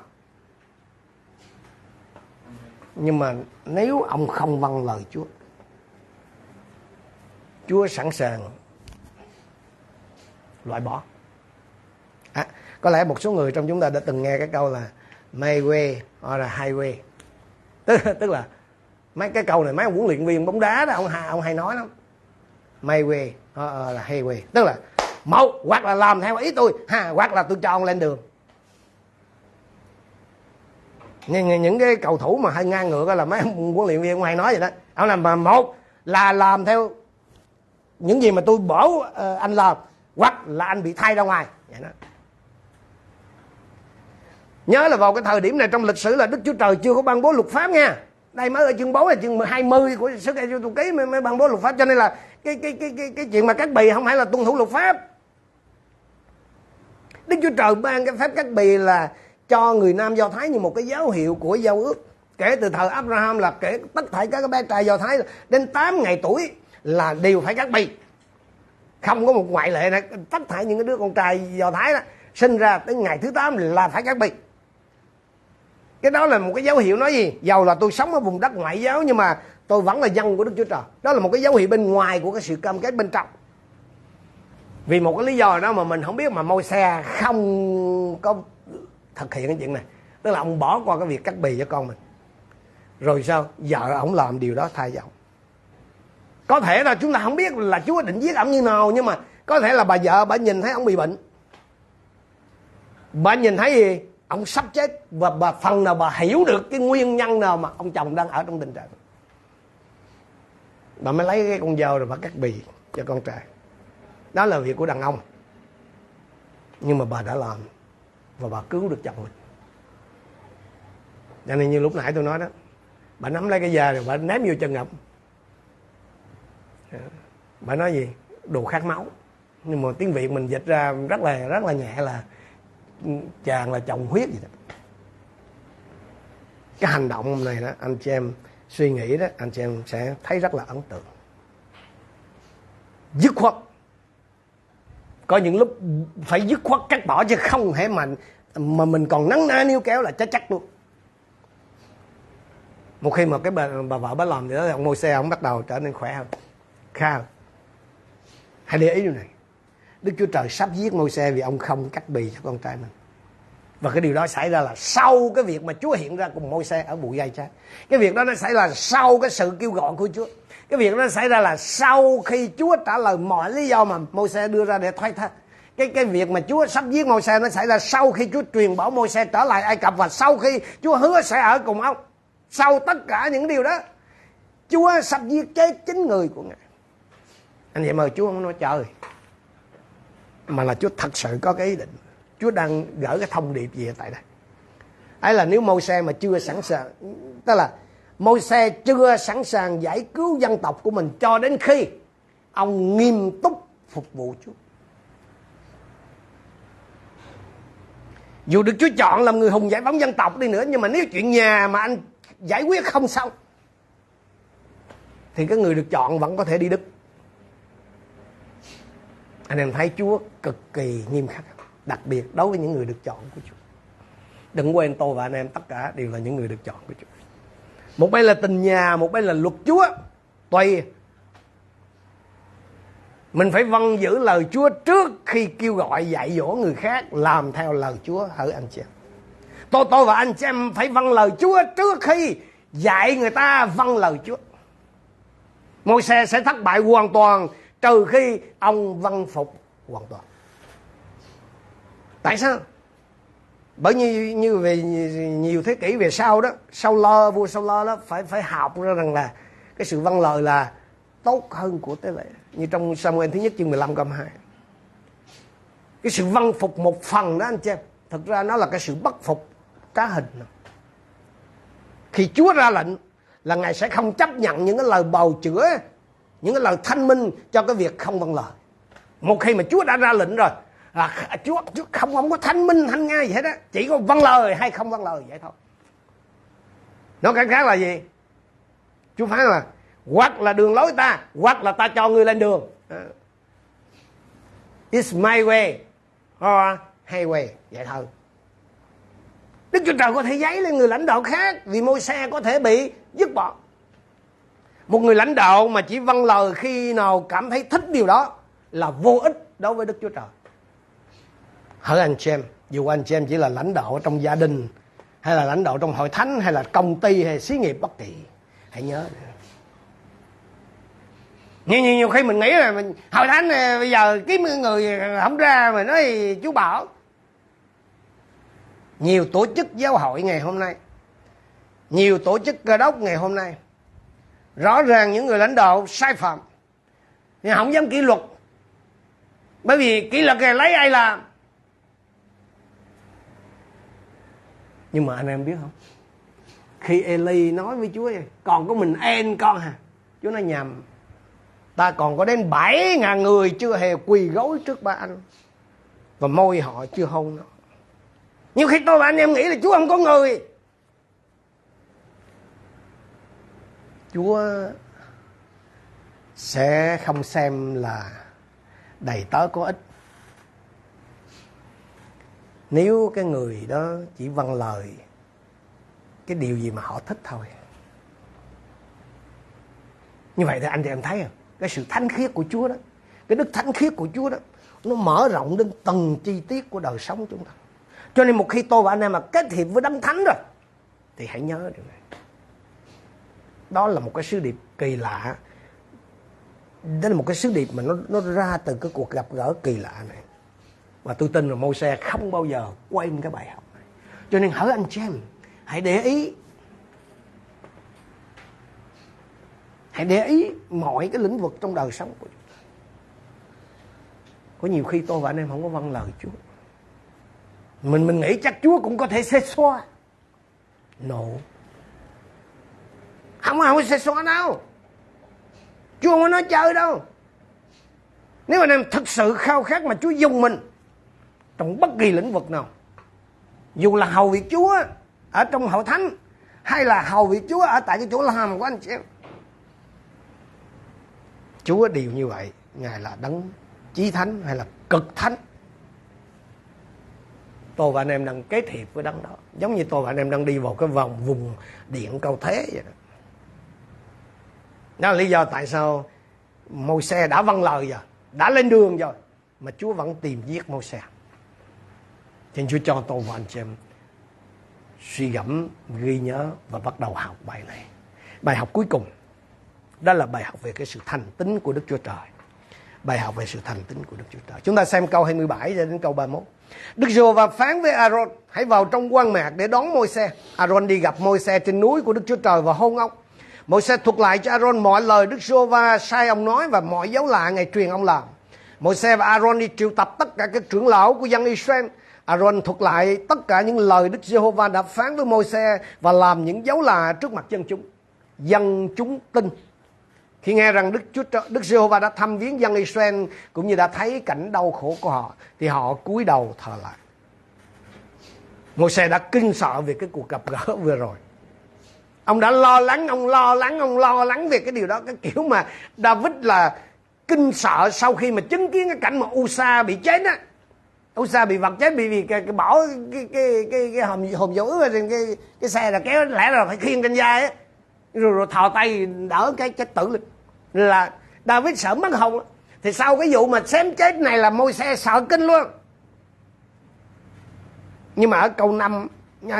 Nhưng mà nếu ông không vâng lời chúa chúa sẵn sàng loại bỏ. À, có lẽ một số người trong chúng ta đã từng nghe cái câu là my way hoặc là highway. [laughs] Tức, tức là mấy cái câu này mấy ông huấn luyện viên bóng đá đó ông ông hay nói lắm. My way hoặc là highway. Tức là một hoặc là làm theo ý tôi. Ha hoặc là tôi cho ông lên đường. Những, những cái cầu thủ mà hay ngang ngược là mấy ông huấn luyện viên ngoài hay nói vậy đó. Ông làm mà một là làm theo những gì mà tôi bảo uh, anh làm hoặc là anh bị thay ra ngoài. Vậy đó. Nhớ là vào cái thời điểm này trong lịch sử là đức chúa trời chưa có ban bố luật pháp nha. Đây mới ở chương 4 là chương 20 của sức ai tôi ký mới, mới ban bố luật pháp. Cho nên là cái cái cái cái cái chuyện mà cắt bì không phải là tuân thủ luật pháp đức chúa trời ban cái phép cắt bì là cho người nam do thái như một cái dấu hiệu của giao ước. Kể từ thời abraham là kể tất thảy các bé trai do thái đến 8 ngày tuổi là đều phải cắt bì. Không có một ngoại lệ này tất thảy những cái đứa con trai do thái đó sinh ra tới ngày thứ 8 là phải cắt bì. Cái đó là một cái dấu hiệu nói gì? Giàu là tôi sống ở vùng đất ngoại giáo nhưng mà tôi vẫn là dân của đức chúa trời. Đó là một cái dấu hiệu bên ngoài của cái sự cam kết bên trong vì một cái lý do đó mà mình không biết mà môi xe không có thực hiện cái chuyện này. Tức là ông bỏ qua cái việc cắt bì cho con mình. Rồi sao? Vợ ông làm điều đó thay cho có thể là chúng ta không biết là chúa định giết ông như nào, nhưng mà có thể là bà vợ bà nhìn thấy ông bị bệnh. Bà nhìn thấy gì? Ông sắp chết và bà phần nào bà hiểu được cái nguyên nhân nào mà ông chồng đang ở trong tình trạng. Bà mới lấy cái con dao rồi bà cắt bì cho con trai đó là việc của đàn ông. Nhưng mà bà đã làm và bà cứu được chồng mình. Cho nên như lúc nãy tôi nói đó, bà nắm lấy cái da rồi bà ném vô chân ngập dạ. bà nói gì? Đồ khát máu. Nhưng mà tiếng việt mình dịch ra rất là rất là nhẹ là chàng là chồng huyết gì đó. Cái hành động này đó, anh chị em suy nghĩ đó, anh chị em sẽ thấy rất là ấn tượng. Dứt khoát có những lúc phải dứt khoát cắt bỏ chứ không thể mà mà mình còn nắng ná níu kéo là chắc chắc luôn. Một khi mà cái bà, bà vợ bà làm thì đó ông môi xe ông bắt đầu trở nên khỏe hơn. Kha hãy để ý điều này. Đức chúa trời sắp giết môi xe vì ông không cắt bì cho con trai mình. Và cái điều đó xảy ra là sau cái việc mà Chúa hiện ra cùng môi xe ở bụi gai trái. Cái việc đó nó xảy ra sau cái sự kêu gọi của Chúa. Cái việc đó xảy ra là sau khi Chúa trả lời mọi lý do mà Môi-se đưa ra để thoái thác. Cái cái việc mà Chúa sắp giết Môi-se nó xảy ra sau khi Chúa truyền bảo Môi-se trở lại Ai Cập và sau khi Chúa hứa sẽ ở cùng ông. Sau tất cả những điều đó, Chúa sắp giết chết chính người của Ngài. Anh vậy mà Chúa không nói trời, mà là Chúa thật sự có cái ý định Chúa đang gửi cái thông điệp gì ở tại đây ấy là nếu Môi-se mà chưa sẵn sàng, tức là môi xe chưa sẵn sàng giải cứu dân tộc của mình cho đến khi ông nghiêm túc phục vụ Chúa. Dù được Chúa chọn làm người hùng giải phóng dân tộc đi nữa, nhưng mà nếu chuyện nhà mà anh giải quyết không xong, thì cái người được chọn vẫn có thể đi đức. Anh em thấy Chúa cực kỳ nghiêm khắc, đặc biệt đối với những người được chọn của Chúa. Đừng quên tôi và anh em tất cả đều là những người được chọn của Chúa một bên là tình nhà, một bên là luật Chúa. Tùy. Mình phải vâng giữ lời Chúa trước khi kêu gọi dạy dỗ người khác làm theo lời Chúa. Hỡi anh chị em. Tôi tôi và anh chị em phải vâng lời Chúa trước khi dạy người ta vâng lời Chúa. Môi xe sẽ thất bại hoàn toàn trừ khi ông vâng phục hoàn toàn. Tại sao? Bởi như như về nhiều thế kỷ về sau đó, sau lo, vua sau lo đó, phải phải học ra rằng là cái sự văn lời là tốt hơn của tế lễ như trong Samuel thứ nhất chương 15 câu 2 cái sự văn phục một phần đó, anh chị em, thực ra nó là cái sự bất phục cá hình. Khi Chúa ra lệnh là ngài sẽ không chấp nhận những cái lời bào chữa, những cái lời thanh minh cho cái việc không văn lời. Một khi mà Chúa đã ra lệnh rồi là Chúa, Chúa không không có thanh minh thanh nga gì hết á. Chỉ có vâng lời hay không vâng lời vậy thôi. Nói cách khác là gì? Chúa phán là hoặc là đường lối ta hoặc là ta cho người lên đường. Ờ. It's my way ờ, or highway vậy thôi. Đức Chúa Trời có thể giấy lên người lãnh đạo khác vì môi xe có thể bị dứt bỏ. Một người lãnh đạo mà chỉ vâng lời khi nào cảm thấy thích điều đó là vô ích đối với Đức Chúa Trời. Hỡi anh chị em, dù anh chị em chỉ là lãnh đạo trong gia đình hay là lãnh đạo trong hội thánh hay là công ty hay xí nghiệp bất kỳ, hãy nhớ. Nhiều, nhiều, nhiều khi mình nghĩ là mình hội thánh này, bây giờ kiếm người không ra mà nói chú bảo. Nhiều tổ chức giáo hội ngày hôm nay nhiều tổ chức cơ đốc ngày hôm nay rõ ràng những người lãnh đạo sai phạm. Nhưng không dám kỷ luật bởi vì kỷ luật này lấy ai làm? Nhưng mà anh em biết không? Khi Eli nói với Chúa còn có mình en con hả? Chúa nói nhầm ta còn có đến bảy ngàn người chưa hề quỳ gối trước ba anh. Và môi họ chưa hôn nó nhưng khi tôi và anh em nghĩ là Chúa không có người. Chúa sẽ không xem là đầy tớ có ích nếu cái người đó chỉ văn lời, cái điều gì mà họ thích thôi. Như vậy thì anh chị em thấy không? Cái sự thánh khiết của Chúa đó, cái đức thánh khiết của Chúa đó, nó mở rộng đến từng chi tiết của đời sống chúng ta. Cho nên một khi tôi và anh em mà kết hiệp với đấng thánh rồi, thì hãy nhớ điều này. Đó là một cái sứ điệp kỳ lạ. Đó là một cái sứ điệp mà nó nó ra từ cái cuộc gặp gỡ kỳ lạ này và tôi tin là môi xe không bao giờ quên cái bài học này. Cho nên hỡi anh chị em hãy để ý. Hãy để ý mọi cái lĩnh vực trong đời sống của chúng ta. Có nhiều khi tôi và anh em không có vâng lời Chúa. Mình mình nghĩ chắc Chúa cũng có thể xê xoa no. Không không có xê xoa đâu. Chúa không có nói chơi đâu. Nếu anh em thật sự khao khát mà Chúa dùng mình trong bất kỳ lĩnh vực nào. Dù là hầu việc Chúa ở trong hội thánh, hay là hầu việc Chúa ở tại cái chỗ làm của anh chị em. Chúa đều như vậy. Ngài là đấng chí thánh hay là cực thánh. Tôi và anh em đang kết hiệp với đấng đó. Giống như tôi và anh em đang đi vào cái vòng vùng điện cầu thế vậy đó. Đó là lý do tại sao môi xe đã vâng lời rồi, đã lên đường rồi, mà Chúa vẫn tìm giết môi xe xin Chúa cho tôi và anh chị em suy gẫm ghi nhớ và bắt đầu học bài này bài học cuối cùng đó là bài học về cái sự thành tính của Đức Chúa Trời. Bài học về sự thành tính của Đức Chúa Trời. Chúng ta xem câu 27 đến câu 31. Đức giê và phán với Aaron, hãy vào trong quan mạc để đón môi xe. Aaron đi gặp môi xe trên núi của Đức Chúa Trời và hôn ông. Môi xe thuật lại cho Aaron mọi lời Đức giê va sai ông nói và mọi dấu lạ ngày truyền ông làm. Môi xe và Aaron đi triệu tập tất cả các trưởng lão của dân Israel. Aaron thuật lại tất cả những lời Đức Giê-hô-va đã phán với Môi-se và làm những dấu lạ trước mặt dân chúng. Dân chúng tin khi nghe rằng Đức Chúa Đức Giê-hô-va đã thăm viếng dân Israel cũng như đã thấy cảnh đau khổ của họ thì họ cúi đầu thờ lại. Môi-se đã kinh sợ về cái cuộc gặp gỡ vừa rồi. Ông đã lo lắng, ông lo lắng, ông lo lắng về cái điều đó. Cái kiểu mà David là kinh sợ sau khi mà chứng kiến cái cảnh mà Usa bị chết á. Usa bị vật chết? Bị vì cái, cái bỏ cái cái cái, cái hòm hòm dấu ước trên cái cái xe là kéo lẽ là phải khiêng trên vai á. Rồi, rồi thò tay đỡ cái chết tử lên. Là David sợ mất hồn. Thì sau cái vụ mà xém chết này là môi xe sợ kinh luôn. Nhưng mà ở câu năm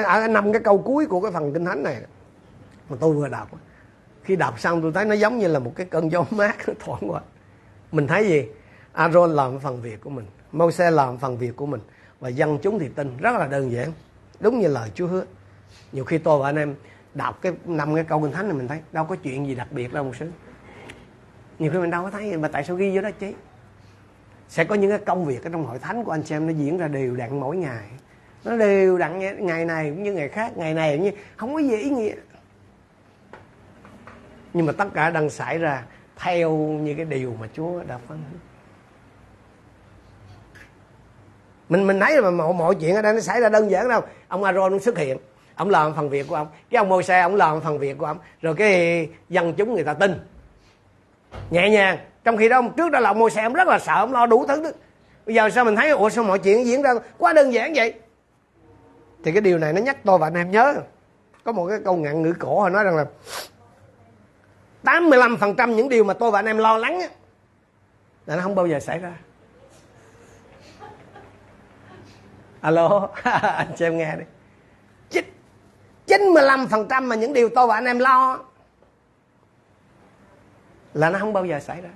ở năm cái câu cuối của cái phần kinh thánh này mà tôi vừa đọc khi đọc xong tôi thấy nó giống như là một cái cơn gió mát thoảng qua. Mình thấy gì? Aaron làm phần việc của mình môi xe làm phần việc của mình. Và dân chúng thì tin rất là đơn giản. Đúng như lời Chúa hứa. Nhiều khi tôi và anh em đọc cái năm cái câu kinh thánh này mình thấy đâu có chuyện gì đặc biệt đâu một xíu. Nhiều khi mình đâu có thấy mà tại sao ghi vô đó chứ? Sẽ có những cái công việc ở trong hội thánh của anh xem nó diễn ra đều đặn mỗi ngày. Nó đều đặn ngày này cũng như ngày khác, ngày này cũng như, không có gì ý nghĩa. Nhưng mà tất cả đang xảy ra theo như cái điều mà Chúa đã phán. Mình mình thấy mà mọi, mọi chuyện ở đây nó xảy ra đơn giản đâu. Ông Aaron xuất hiện ông làm phần việc của ông. Cái ông môi xe ông làm phần việc của ông. Rồi cái dân chúng người ta tin. Nhẹ nhàng. Trong khi đó ông trước đó là ông môi xe ông rất là sợ ông lo đủ thứ đó. bây giờ sao mình thấy ủa sao mọi chuyện diễn ra quá đơn giản vậy? Thì cái điều này nó nhắc tôi và anh em nhớ. Có một cái câu ngạn ngữ cổ họ nói rằng là 85% những điều mà tôi và anh em lo lắng á, là nó không bao giờ xảy ra. Alo [laughs] anh cho em nghe đi. 95% mà những điều tôi và anh em lo là nó không bao giờ xảy ra.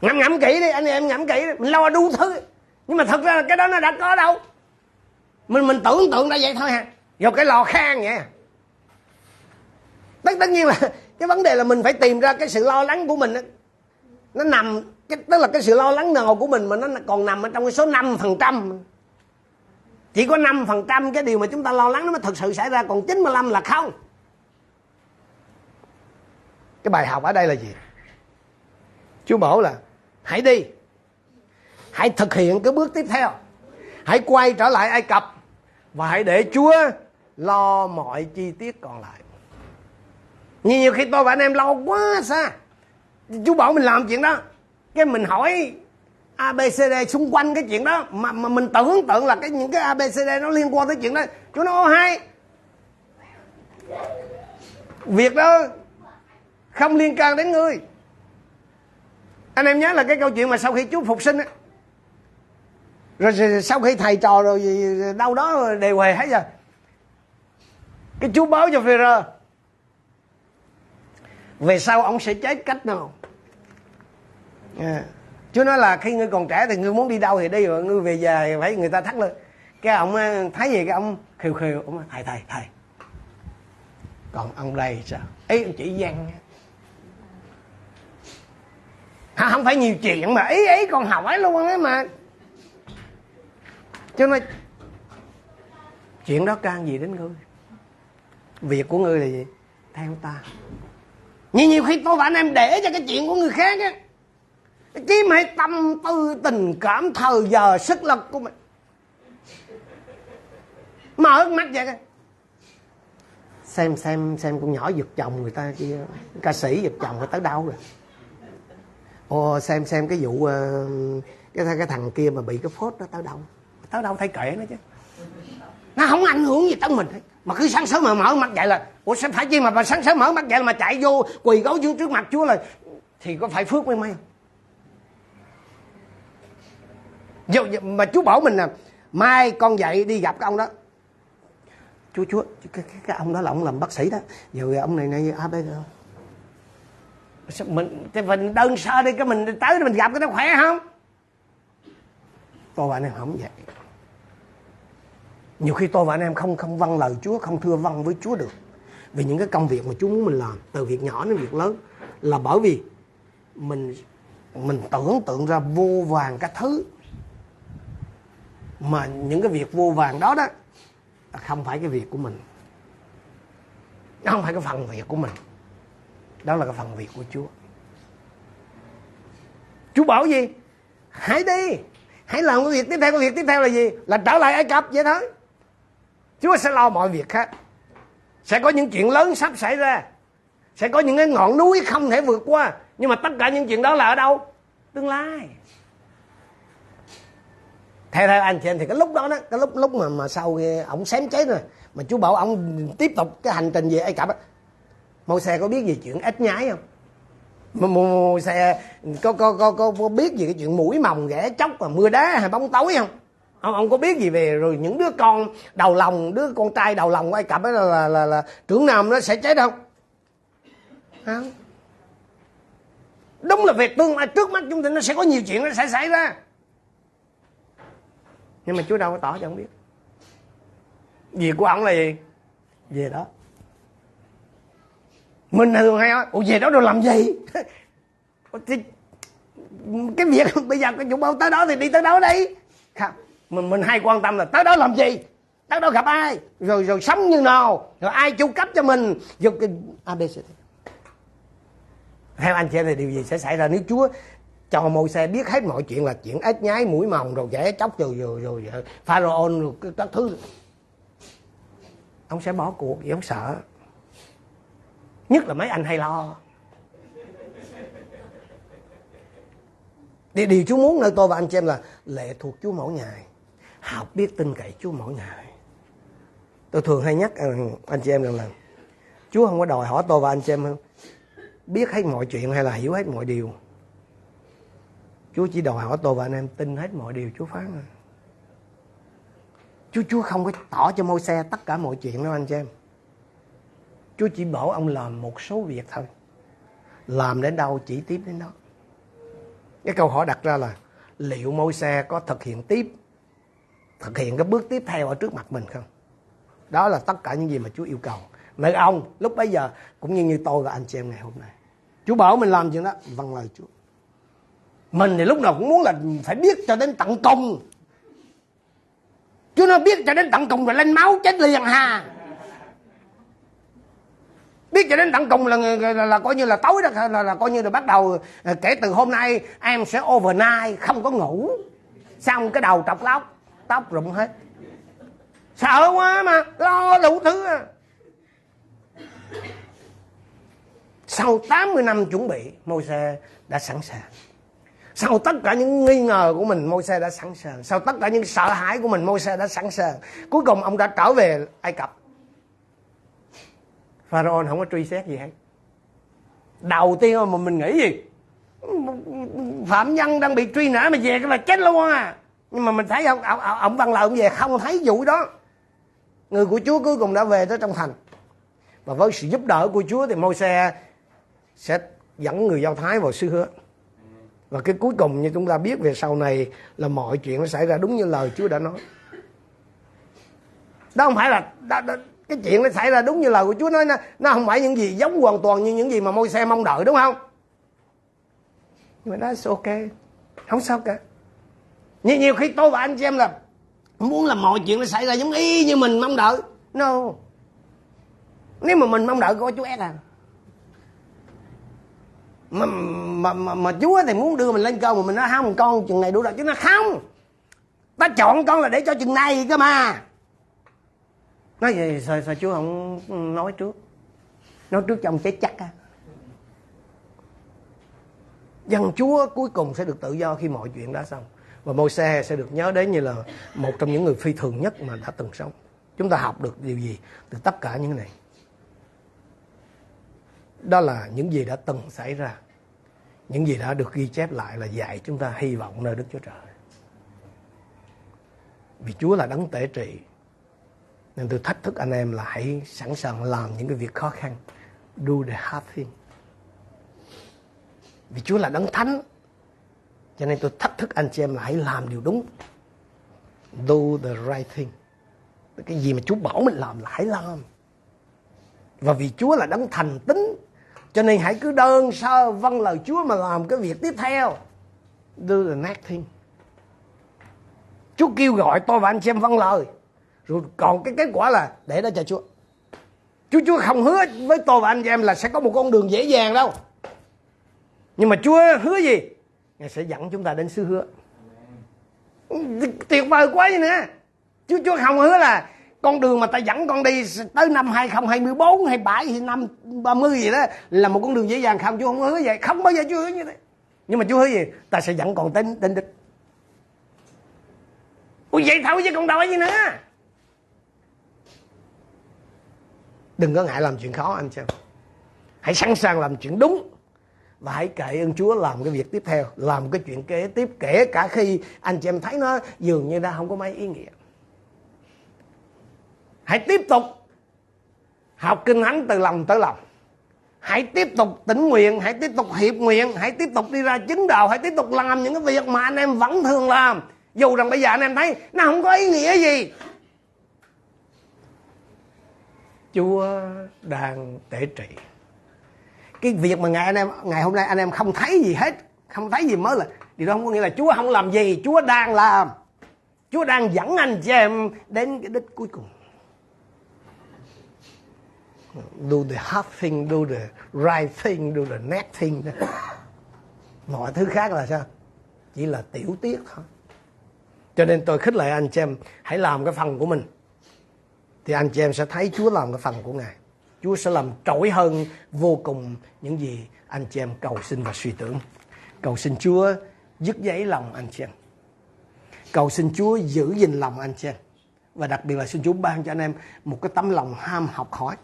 Ngẫm ngẫm kỹ đi anh em ngẫm kỹ đi. mình lo đủ thứ. Nhưng mà thật ra là cái đó nó đã có đâu. Mình mình tưởng tượng ra vậy thôi ha. Vô cái lò khang vậy. Tất tất nhiên là [laughs] cái vấn đề là mình phải tìm ra cái sự lo lắng của mình đó. nó nằm cái, tức là cái sự lo lắng nào của mình mà nó còn nằm ở trong cái số 5 phần trăm chỉ có 5 phần trăm cái điều mà chúng ta lo lắng nó mới thực sự xảy ra còn 95 là không. Cái bài học ở đây là gì? Chúa bảo là hãy đi. Hãy thực hiện cái bước tiếp theo. Hãy quay trở lại ai cập và hãy để chúa lo mọi chi tiết còn lại. Nhiều, nhiều khi tôi và anh em lo quá xa. Chú bảo mình làm chuyện đó. Cái mình hỏi ABCD xung quanh cái chuyện đó, mà mà mình tưởng tượng là cái những cái ABCD nó liên quan tới chuyện đó. Chú nói hay. Việc đó không liên can đến ngươi. Anh em nhớ là cái câu chuyện mà sau khi Chúa phục sinh á, rồi sau khi thầy trò rồi đâu đó đều hề hết rồi cái Chúa báo cho Phêrô về sau ông sẽ chết cách nào? Yeah. Chúa nói là khi ngươi còn trẻ thì ngươi muốn đi đâu thì đi rồi ngươi về già phải người ta thắt lên cái ông thấy gì cái ông khều khều ông thầy thầy thầy. Còn ông đây sao? Ấy ông chỉ văn à, không phải nhiều chuyện mà ý ấy còn hỏi luôn ấy mà. Cho nên chuyện đó can gì đến ngươi? Việc của ngươi là gì? Theo ta. Nhưng nhiều khi tôi và anh em để cho cái chuyện của người khác á chiếm hết tâm tư tình cảm thời giờ sức lực của mình mở mắt vậy xem xem xem con nhỏ giật chồng người ta kia. Ca sĩ giật chồng người tới đâu rồi. Ồ xem xem cái vụ ờ, cái cái thằng kia mà bị cái phốt đó tới đâu tới đâu thấy kệ nó chứ. Nó không ảnh hưởng gì tới mình hết. Mà cứ sáng sớm mà mở mắt vậy là ủa sao phải chi mà, mà sáng sớm mở mắt vậy là mà chạy vô quỳ gối vô trước mặt chúa là thì có phải phước mới may không? Mà chú bảo mình là mai con dậy đi gặp cái ông đó. Chú chú cái, cái, cái ông đó là ông làm bác sĩ đó. Giờ ông này này a bây giờ mình cái mình đơn sơ đi cái mình tới mình gặp cái nó khỏe không? Tôi và anh em không vậy. Nhiều khi tôi và anh em không không vâng lời Chúa không thưa vâng với Chúa được. Vì những cái công việc mà Chúa muốn mình làm từ việc nhỏ đến việc lớn là bởi vì mình mình tưởng tượng ra vô vàng các thứ mà những cái việc vô vàng đó đó không phải cái việc của mình. Nó không phải cái phần việc của mình. Đó là cái phần việc của Chúa. Chúa bảo gì? Hãy đi. Hãy làm cái việc tiếp theo. Cái việc tiếp theo là gì? Là trở lại Ai Cập vậy thôi. Chúa sẽ lo mọi việc khác sẽ có những chuyện lớn sắp xảy ra. Sẽ có những cái ngọn núi không thể vượt qua. Nhưng mà tất cả những chuyện đó là ở đâu? Tương lai theo theo anh chị em thì cái lúc đó đó cái lúc lúc mà mà sau ổng xém chết rồi mà chú bảo ông tiếp tục cái hành trình về ai cập á mô xe có biết gì chuyện ếch nhái không? Mô, mô xe có, có có có có biết gì cái chuyện mũi mồng ghẻ chóc và mưa đá hay bóng tối không? Ông ông có biết gì về rồi những đứa con đầu lòng đứa con trai đầu lòng của ai cập đó là là, là, là trưởng nam nó sẽ chết không? Không. Đúng là về tương lai trước mắt chúng ta nó sẽ có nhiều chuyện nó sẽ xảy ra nhưng mà chúa đâu có tỏ cho ông biết. Việc của ông là gì? Về đó. Mình thường hay nói, ủa, về đó rồi làm gì? [laughs] Thì cái việc [laughs] bây giờ cái chủ bao tới đó thì đi tới đó đi. Không mình mình hay quan tâm là tới đó làm gì? Tới đó gặp ai? Rồi rồi sống như nào? Rồi ai chu cấp cho mình? Rồi cái abc theo anh chị thì điều gì sẽ xảy ra? Nếu chúa cho môi xe biết hết mọi chuyện là chuyện ếch nhái mũi mồng rồi ghẻ chóc rồi rồi rồi, rồi rồi các thứ. Ông sẽ bỏ cuộc vì ông sợ. Nhất là mấy anh hay lo. Điều, điều Chúa muốn nơi tôi và anh chị em là lệ thuộc Chúa mỗi ngày. Học biết tin cậy Chúa mỗi ngày. Tôi thường hay nhắc anh chị em rằng là Chúa không có đòi hỏi tôi và anh chị em biết hết mọi chuyện hay là hiểu hết mọi điều. Chúa chỉ đòi hỏi tôi và anh em tin hết mọi điều Chúa phán à. Chúa Chúa không có tỏ cho môi xe tất cả mọi chuyện đâu anh chị em. Chúa chỉ bảo ông làm một số việc thôi. Làm đến đâu chỉ tiếp đến đó. Cái câu hỏi đặt ra là liệu môi xe có thực hiện tiếp thực hiện cái bước tiếp theo ở trước mặt mình không? Đó là tất cả những gì mà Chúa yêu cầu. Nơi ông lúc bấy giờ cũng như như tôi và anh chị em ngày hôm nay. Chúa bảo mình làm chuyện đó, vâng lời Chúa mình thì lúc nào cũng muốn là phải biết cho đến tận cùng. Chứ nó biết cho đến tận cùng rồi lên máu chết liền hà. Biết cho đến tận cùng là, là, là, là coi như là tối đó là, là coi như là bắt đầu là, kể từ hôm nay em sẽ overnight không có ngủ. Xong cái đầu trọc lóc tóc rụng hết. Sợ quá mà lo đủ thứ à. sau 80 năm chuẩn bị môi xe đã sẵn sàng sau tất cả những nghi ngờ của mình môi xe đã sẵn sàng. Sau tất cả những sợ hãi của mình môi xe đã sẵn sàng. Cuối cùng ông đã trở về ai cập. Pharaoh không có truy xét gì hết. Đầu tiên mà mình nghĩ gì? Phạm nhân đang bị truy nã mà về cái là chết luôn à. Nhưng mà mình thấy ông ông, ông văn lợi ông về không thấy vụ đó. Người của chúa cuối cùng đã về tới trong thành. Và với sự giúp đỡ của chúa thì môi xe sẽ dẫn người do thái vào xứ hứa và cái cuối cùng như chúng ta biết về sau này là mọi chuyện nó xảy ra đúng như lời chúa đã nói. Đó không phải là đó, đó, cái chuyện nó xảy ra đúng như lời của chúa nói nó, nó không phải những gì giống hoàn toàn như những gì mà môi xe mong đợi đúng không? Nhưng mà nó ok. Không sao cả. Nhiều, nhiều khi tôi và anh chị em là muốn là mọi chuyện nó xảy ra giống y như mình mong đợi. No. Nếu mà mình mong đợi có chúa ép à mà, mà, mà, mà chúa thì muốn đưa mình lên con mà mình nói không con chừng này đủ rồi chứ nó không. Ta chọn con là để cho chừng này cơ mà. Nói gì sao, sao chúa không nói trước? Nói trước cho ông chết chắc á. Dân chúa cuối cùng sẽ được tự do khi mọi chuyện đã xong. Và môi xe sẽ được nhớ đến như là một trong những người phi thường nhất mà đã từng sống. Chúng ta học được điều gì từ tất cả những này? Đó là những gì đã từng xảy ra những gì đã được ghi chép lại là dạy chúng ta hy vọng nơi Đức Chúa Trời. Vì Chúa là đấng tể trị. Nên tôi thách thức anh em là hãy sẵn sàng làm những cái việc khó khăn. Do the hard thing. Vì Chúa là đấng thánh. Cho nên tôi thách thức anh chị em là hãy làm điều đúng. Do the right thing. Cái gì mà Chúa bảo mình làm là hãy làm. Và vì Chúa là đấng thành tính cho nên hãy cứ đơn sơ vâng lời Chúa mà làm cái việc tiếp theo. Do the next thing Chúa kêu gọi tôi và anh xem vâng lời. Rồi còn cái kết quả là để đó cho Chúa. Chúa Chúa không hứa với tôi và anh chị em là sẽ có một con đường dễ dàng đâu. Nhưng mà Chúa hứa gì? Ngài sẽ dẫn chúng ta đến xứ hứa. Tuyệt vời quá vậy nữa Chúa Chúa không hứa là con đường mà ta dẫn con đi tới năm 2024 hay 7 hay năm 30 gì đó là một con đường dễ dàng, không chú không hứa vậy. Không bao giờ Chúa hứa như thế. Nhưng mà Chúa hứa gì? Ta sẽ dẫn con đến đến đích. Ủa, vậy thôi chứ còn đòi gì nữa. Đừng có ngại làm chuyện khó, anh xem hãy sẵn sàng làm chuyện đúng và hãy kệ ơn Chúa làm cái việc tiếp theo, làm cái chuyện kế tiếp, kể cả khi anh chị em thấy nó dường như đã không có mấy ý nghĩa hãy tiếp tục học kinh thánh từ lòng tới lòng. Hãy tiếp tục tỉnh nguyện, hãy tiếp tục hiệp nguyện, hãy tiếp tục đi ra chứng đạo, hãy tiếp tục làm những cái việc mà anh em vẫn thường làm. Dù rằng bây giờ anh em thấy nó không có ý nghĩa gì. Chúa đang tể trị cái việc mà ngày anh em, ngày hôm nay anh em không thấy gì hết, không thấy gì mới là, điều đó không có nghĩa là chúa không làm gì, chúa đang làm. Chúa đang dẫn anh chị em đến cái đích cuối cùng do the hard thing, do the right thing, do the next thing. Mọi thứ khác là sao? Chỉ là tiểu tiết thôi. Cho nên tôi khích lệ anh chị em hãy làm cái phần của mình. Thì anh chị em sẽ thấy Chúa làm cái phần của Ngài. Chúa sẽ làm trỗi hơn vô cùng những gì anh chị em cầu xin và suy tưởng. Cầu xin Chúa dứt giấy lòng anh chị em. Cầu xin Chúa giữ gìn lòng anh chị em. Và đặc biệt là xin Chúa ban cho anh em một cái tấm lòng ham học hỏi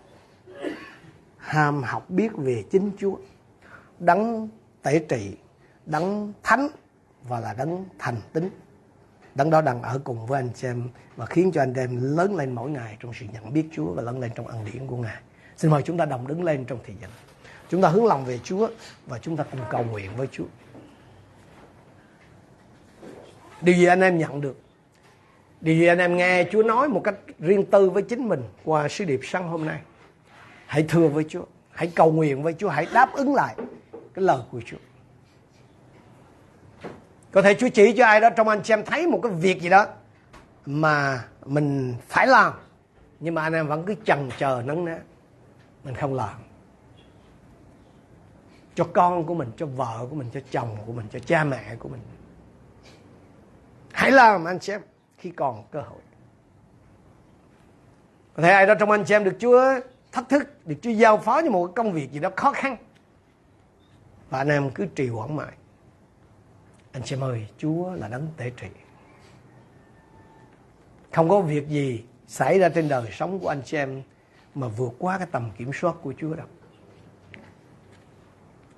ham học biết về chính Chúa, đấng tể trị, đấng thánh và là đấng thành tính đấng đó đang ở cùng với anh chị em và khiến cho anh em lớn lên mỗi ngày trong sự nhận biết Chúa và lớn lên trong ân điển của Ngài. Xin mời chúng ta đồng đứng lên trong thị gian chúng ta hướng lòng về Chúa và chúng ta cùng cầu nguyện với Chúa. Điều gì anh em nhận được? Điều gì anh em nghe Chúa nói một cách riêng tư với chính mình qua sứ điệp sáng hôm nay? Hãy thưa với Chúa, hãy cầu nguyện với Chúa, hãy đáp ứng lại cái lời của Chúa. Có thể Chúa chỉ cho ai đó trong anh chị em thấy một cái việc gì đó mà mình phải làm, nhưng mà anh em vẫn cứ chần chờ nấn ná, mình không làm. Cho con của mình, cho vợ của mình, cho chồng của mình, cho cha mẹ của mình. Hãy làm, anh chị em, khi còn cơ hội. Có thể ai đó trong anh chị em được Chúa thách thức được Chúa giao phó cho một công việc gì đó khó khăn và anh em cứ trì hoãn mãi anh chị ơi Chúa là đấng tể trị không có việc gì xảy ra trên đời sống của anh chị em mà vượt qua cái tầm kiểm soát của Chúa đâu.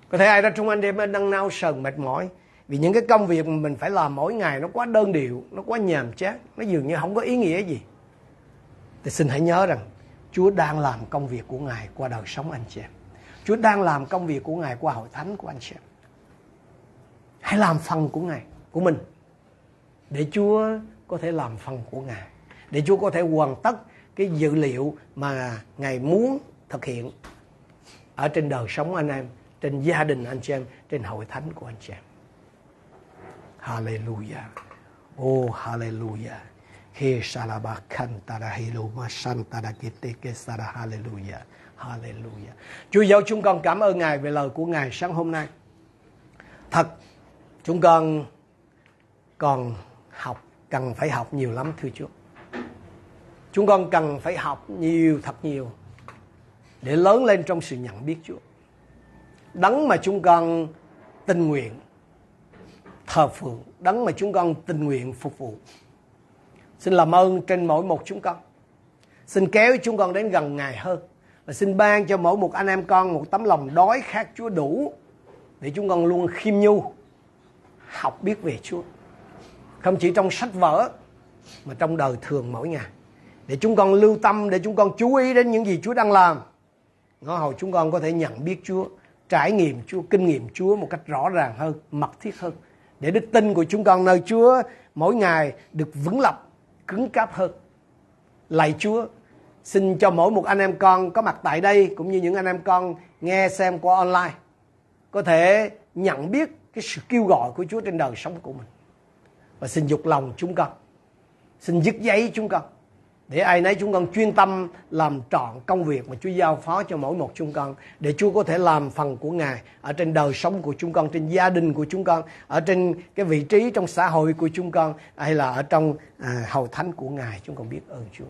Có thể ai đó trong anh em đang nao sờn mệt mỏi vì những cái công việc mà mình phải làm mỗi ngày nó quá đơn điệu, nó quá nhàm chán, nó dường như không có ý nghĩa gì. Thì xin hãy nhớ rằng Chúa đang làm công việc của Ngài qua đời sống anh chị em. Chúa đang làm công việc của Ngài qua hội thánh của anh chị em. Hãy làm phần của Ngài, của mình. Để Chúa có thể làm phần của Ngài. Để Chúa có thể hoàn tất cái dữ liệu mà Ngài muốn thực hiện ở trên đời sống anh em, trên gia đình anh chị em, trên hội thánh của anh chị em. Hallelujah. Oh, hallelujah. He shalaba kantara hiluma santara kiteke sara hallelujah. Hallelujah. Chúa Giêsu chúng con cảm ơn Ngài về lời của Ngài sáng hôm nay. Thật, chúng con còn học, cần phải học nhiều lắm thưa Chúa. Chúng con cần phải học nhiều, thật nhiều để lớn lên trong sự nhận biết Chúa. Đấng mà chúng con tình nguyện thờ phượng, đấng mà chúng con tình nguyện phục vụ. Xin làm ơn trên mỗi một chúng con. Xin kéo chúng con đến gần Ngài hơn. Và xin ban cho mỗi một anh em con một tấm lòng đói khát Chúa đủ để chúng con luôn khiêm nhu học biết về Chúa. Không chỉ trong sách vở mà trong đời thường mỗi ngày. Để chúng con lưu tâm, để chúng con chú ý đến những gì Chúa đang làm. Ngõ hầu chúng con có thể nhận biết Chúa, trải nghiệm Chúa, kinh nghiệm Chúa một cách rõ ràng hơn, mật thiết hơn. Để đức tin của chúng con nơi Chúa mỗi ngày được vững lập, cứng cáp hơn. Lạy Chúa, xin cho mỗi một anh em con có mặt tại đây cũng như những anh em con nghe xem qua online có thể nhận biết cái sự kêu gọi của Chúa trên đời sống của mình. Và xin dục lòng chúng con. Xin dứt giấy chúng con. Để ai nấy chúng con chuyên tâm làm trọn công việc mà Chúa giao phó cho mỗi một chúng con. Để Chúa có thể làm phần của Ngài ở trên đời sống của chúng con, trên gia đình của chúng con, ở trên cái vị trí trong xã hội của chúng con, hay là ở trong à, hầu thánh của Ngài. Chúng con biết ơn Chúa.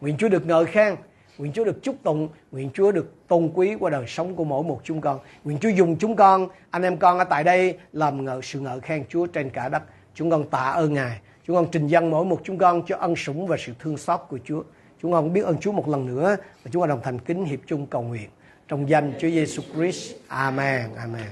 Nguyện Chúa được ngợi khen, nguyện Chúa được chúc tụng, nguyện Chúa được tôn quý qua đời sống của mỗi một chúng con. Nguyện Chúa dùng chúng con, anh em con ở tại đây làm ngợi sự ngợi khen Chúa trên cả đất. Chúng con tạ ơn Ngài. Chúng con trình dân mỗi một chúng con cho ân sủng và sự thương xót của Chúa. Chúng con biết ơn Chúa một lần nữa và chúng con đồng thành kính hiệp chung cầu nguyện trong danh Chúa Giêsu Christ. Amen. Amen.